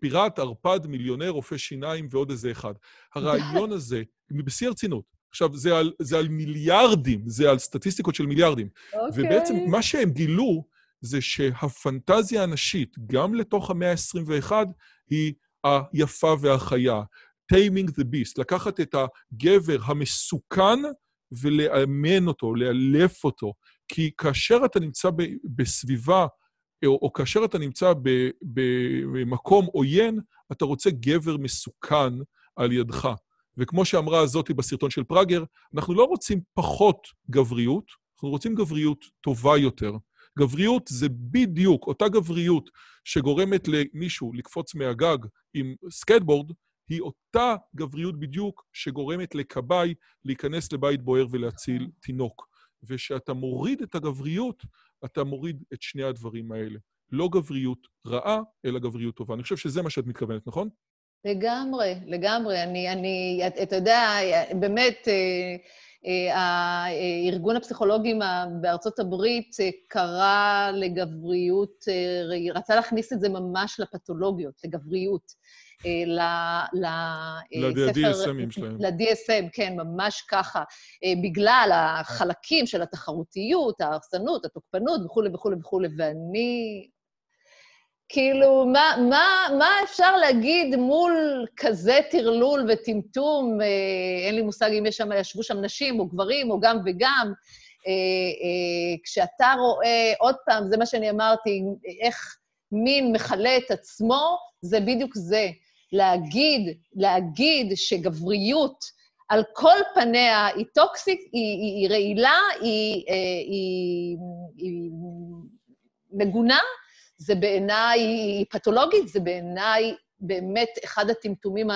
פיראט, ערפד, מיליונר, רופא שיניים ועוד איזה אחד. הרעיון הזה, בשיא הרצינות, עכשיו, זה על, זה על מיליארדים, זה על סטטיסטיקות של מיליארדים. Okay. אוקיי. ובעצם מה שהם גילו זה שהפנטזיה הנשית, גם לתוך המאה ה-21, היא היפה והחיה. Taming the beast, לקחת את הגבר המסוכן ולאמן אותו, לאלף אותו. כי כאשר אתה נמצא בסביבה או, או כאשר אתה נמצא במקום עוין, אתה רוצה גבר מסוכן על ידך. וכמו שאמרה הזאתי בסרטון של פראגר, אנחנו לא רוצים פחות גבריות, אנחנו רוצים גבריות טובה יותר. גבריות זה בדיוק אותה גבריות שגורמת למישהו לקפוץ מהגג עם סקייטבורד, היא אותה גבריות בדיוק שגורמת לכבאי להיכנס לבית בוער ולהציל תינוק. וכשאתה מוריד את הגבריות, אתה מוריד את שני הדברים האלה. לא גבריות רעה, אלא גבריות טובה. אני חושב שזה מה שאת מתכוונת, נכון? לגמרי, לגמרי. אני, אני, אתה יודע, באמת, אה, אה, ארגון הפסיכולוגים בארצות הברית אה, קרא לגבריות, רצה להכניס את זה ממש לפתולוגיות, לגבריות. ל-DSMים שלהם. ל-DSM, כן, ממש ככה. בגלל החלקים של התחרותיות, ההרסנות, התוקפנות וכולי וכולי וכולי, ואני כאילו, מה, מה, מה אפשר להגיד מול כזה טרלול וטמטום? אה, אין לי מושג אם יש שם, ישבו שם נשים או גברים או גם וגם. אה, אה, כשאתה רואה, עוד פעם, זה מה שאני אמרתי, איך מין מכלה את עצמו, זה בדיוק זה. להגיד, להגיד שגבריות על כל פניה היא טוקסית, היא, היא, היא רעילה, היא, היא, היא, היא מגונה, זה בעיניי, היא פתולוגית, זה בעיניי באמת אחד הטמטומים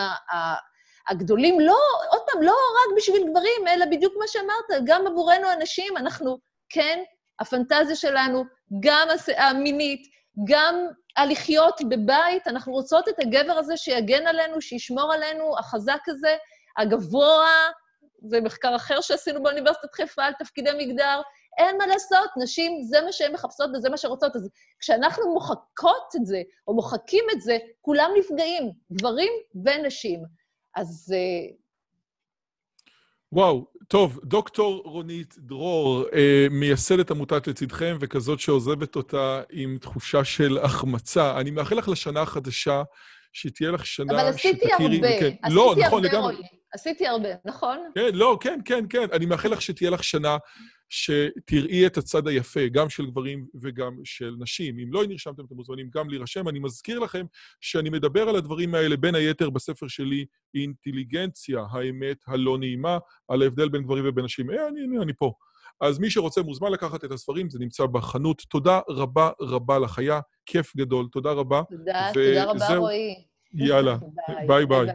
הגדולים. לא, עוד פעם, לא רק בשביל גברים, אלא בדיוק מה שאמרת, גם עבורנו הנשים, אנחנו, כן, הפנטזיה שלנו, גם המינית, גם הלחיות בבית, אנחנו רוצות את הגבר הזה שיגן עלינו, שישמור עלינו, החזק הזה, הגבוה, זה מחקר אחר שעשינו באוניברסיטת חיפה על תפקידי מגדר, אין מה לעשות, נשים, זה מה שהן מחפשות וזה מה שרוצות. אז כשאנחנו מוחקות את זה, או מוחקים את זה, כולם נפגעים, גברים ונשים. אז... וואו, טוב, דוקטור רונית דרור, אה, מייסדת עמותת לצדכם, וכזאת שעוזבת אותה עם תחושה של החמצה. אני מאחל לך לשנה החדשה, שתהיה לך שנה שתכירי... אבל עשיתי הרבה, וכן, עשיתי לא, נכון, הרבה, רועי. עשיתי הרבה, נכון? כן, לא, כן, כן, כן. אני מאחל לך שתהיה לך שנה שתראי את הצד היפה, גם של גברים וגם של נשים. אם לא נרשמתם, אתם מוזמנים גם להירשם. אני מזכיר לכם שאני מדבר על הדברים האלה, בין היתר בספר שלי, אינטליגנציה, האמת הלא נעימה, על ההבדל בין גברים ובין נשים. אה, אני, אני, אני פה. אז מי שרוצה מוזמן לקחת את הספרים, זה נמצא בחנות. תודה רבה רבה לך, היה כיף גדול. תודה רבה. תודה, תודה רבה, רועי. יאללה, ביי ביי. ביי.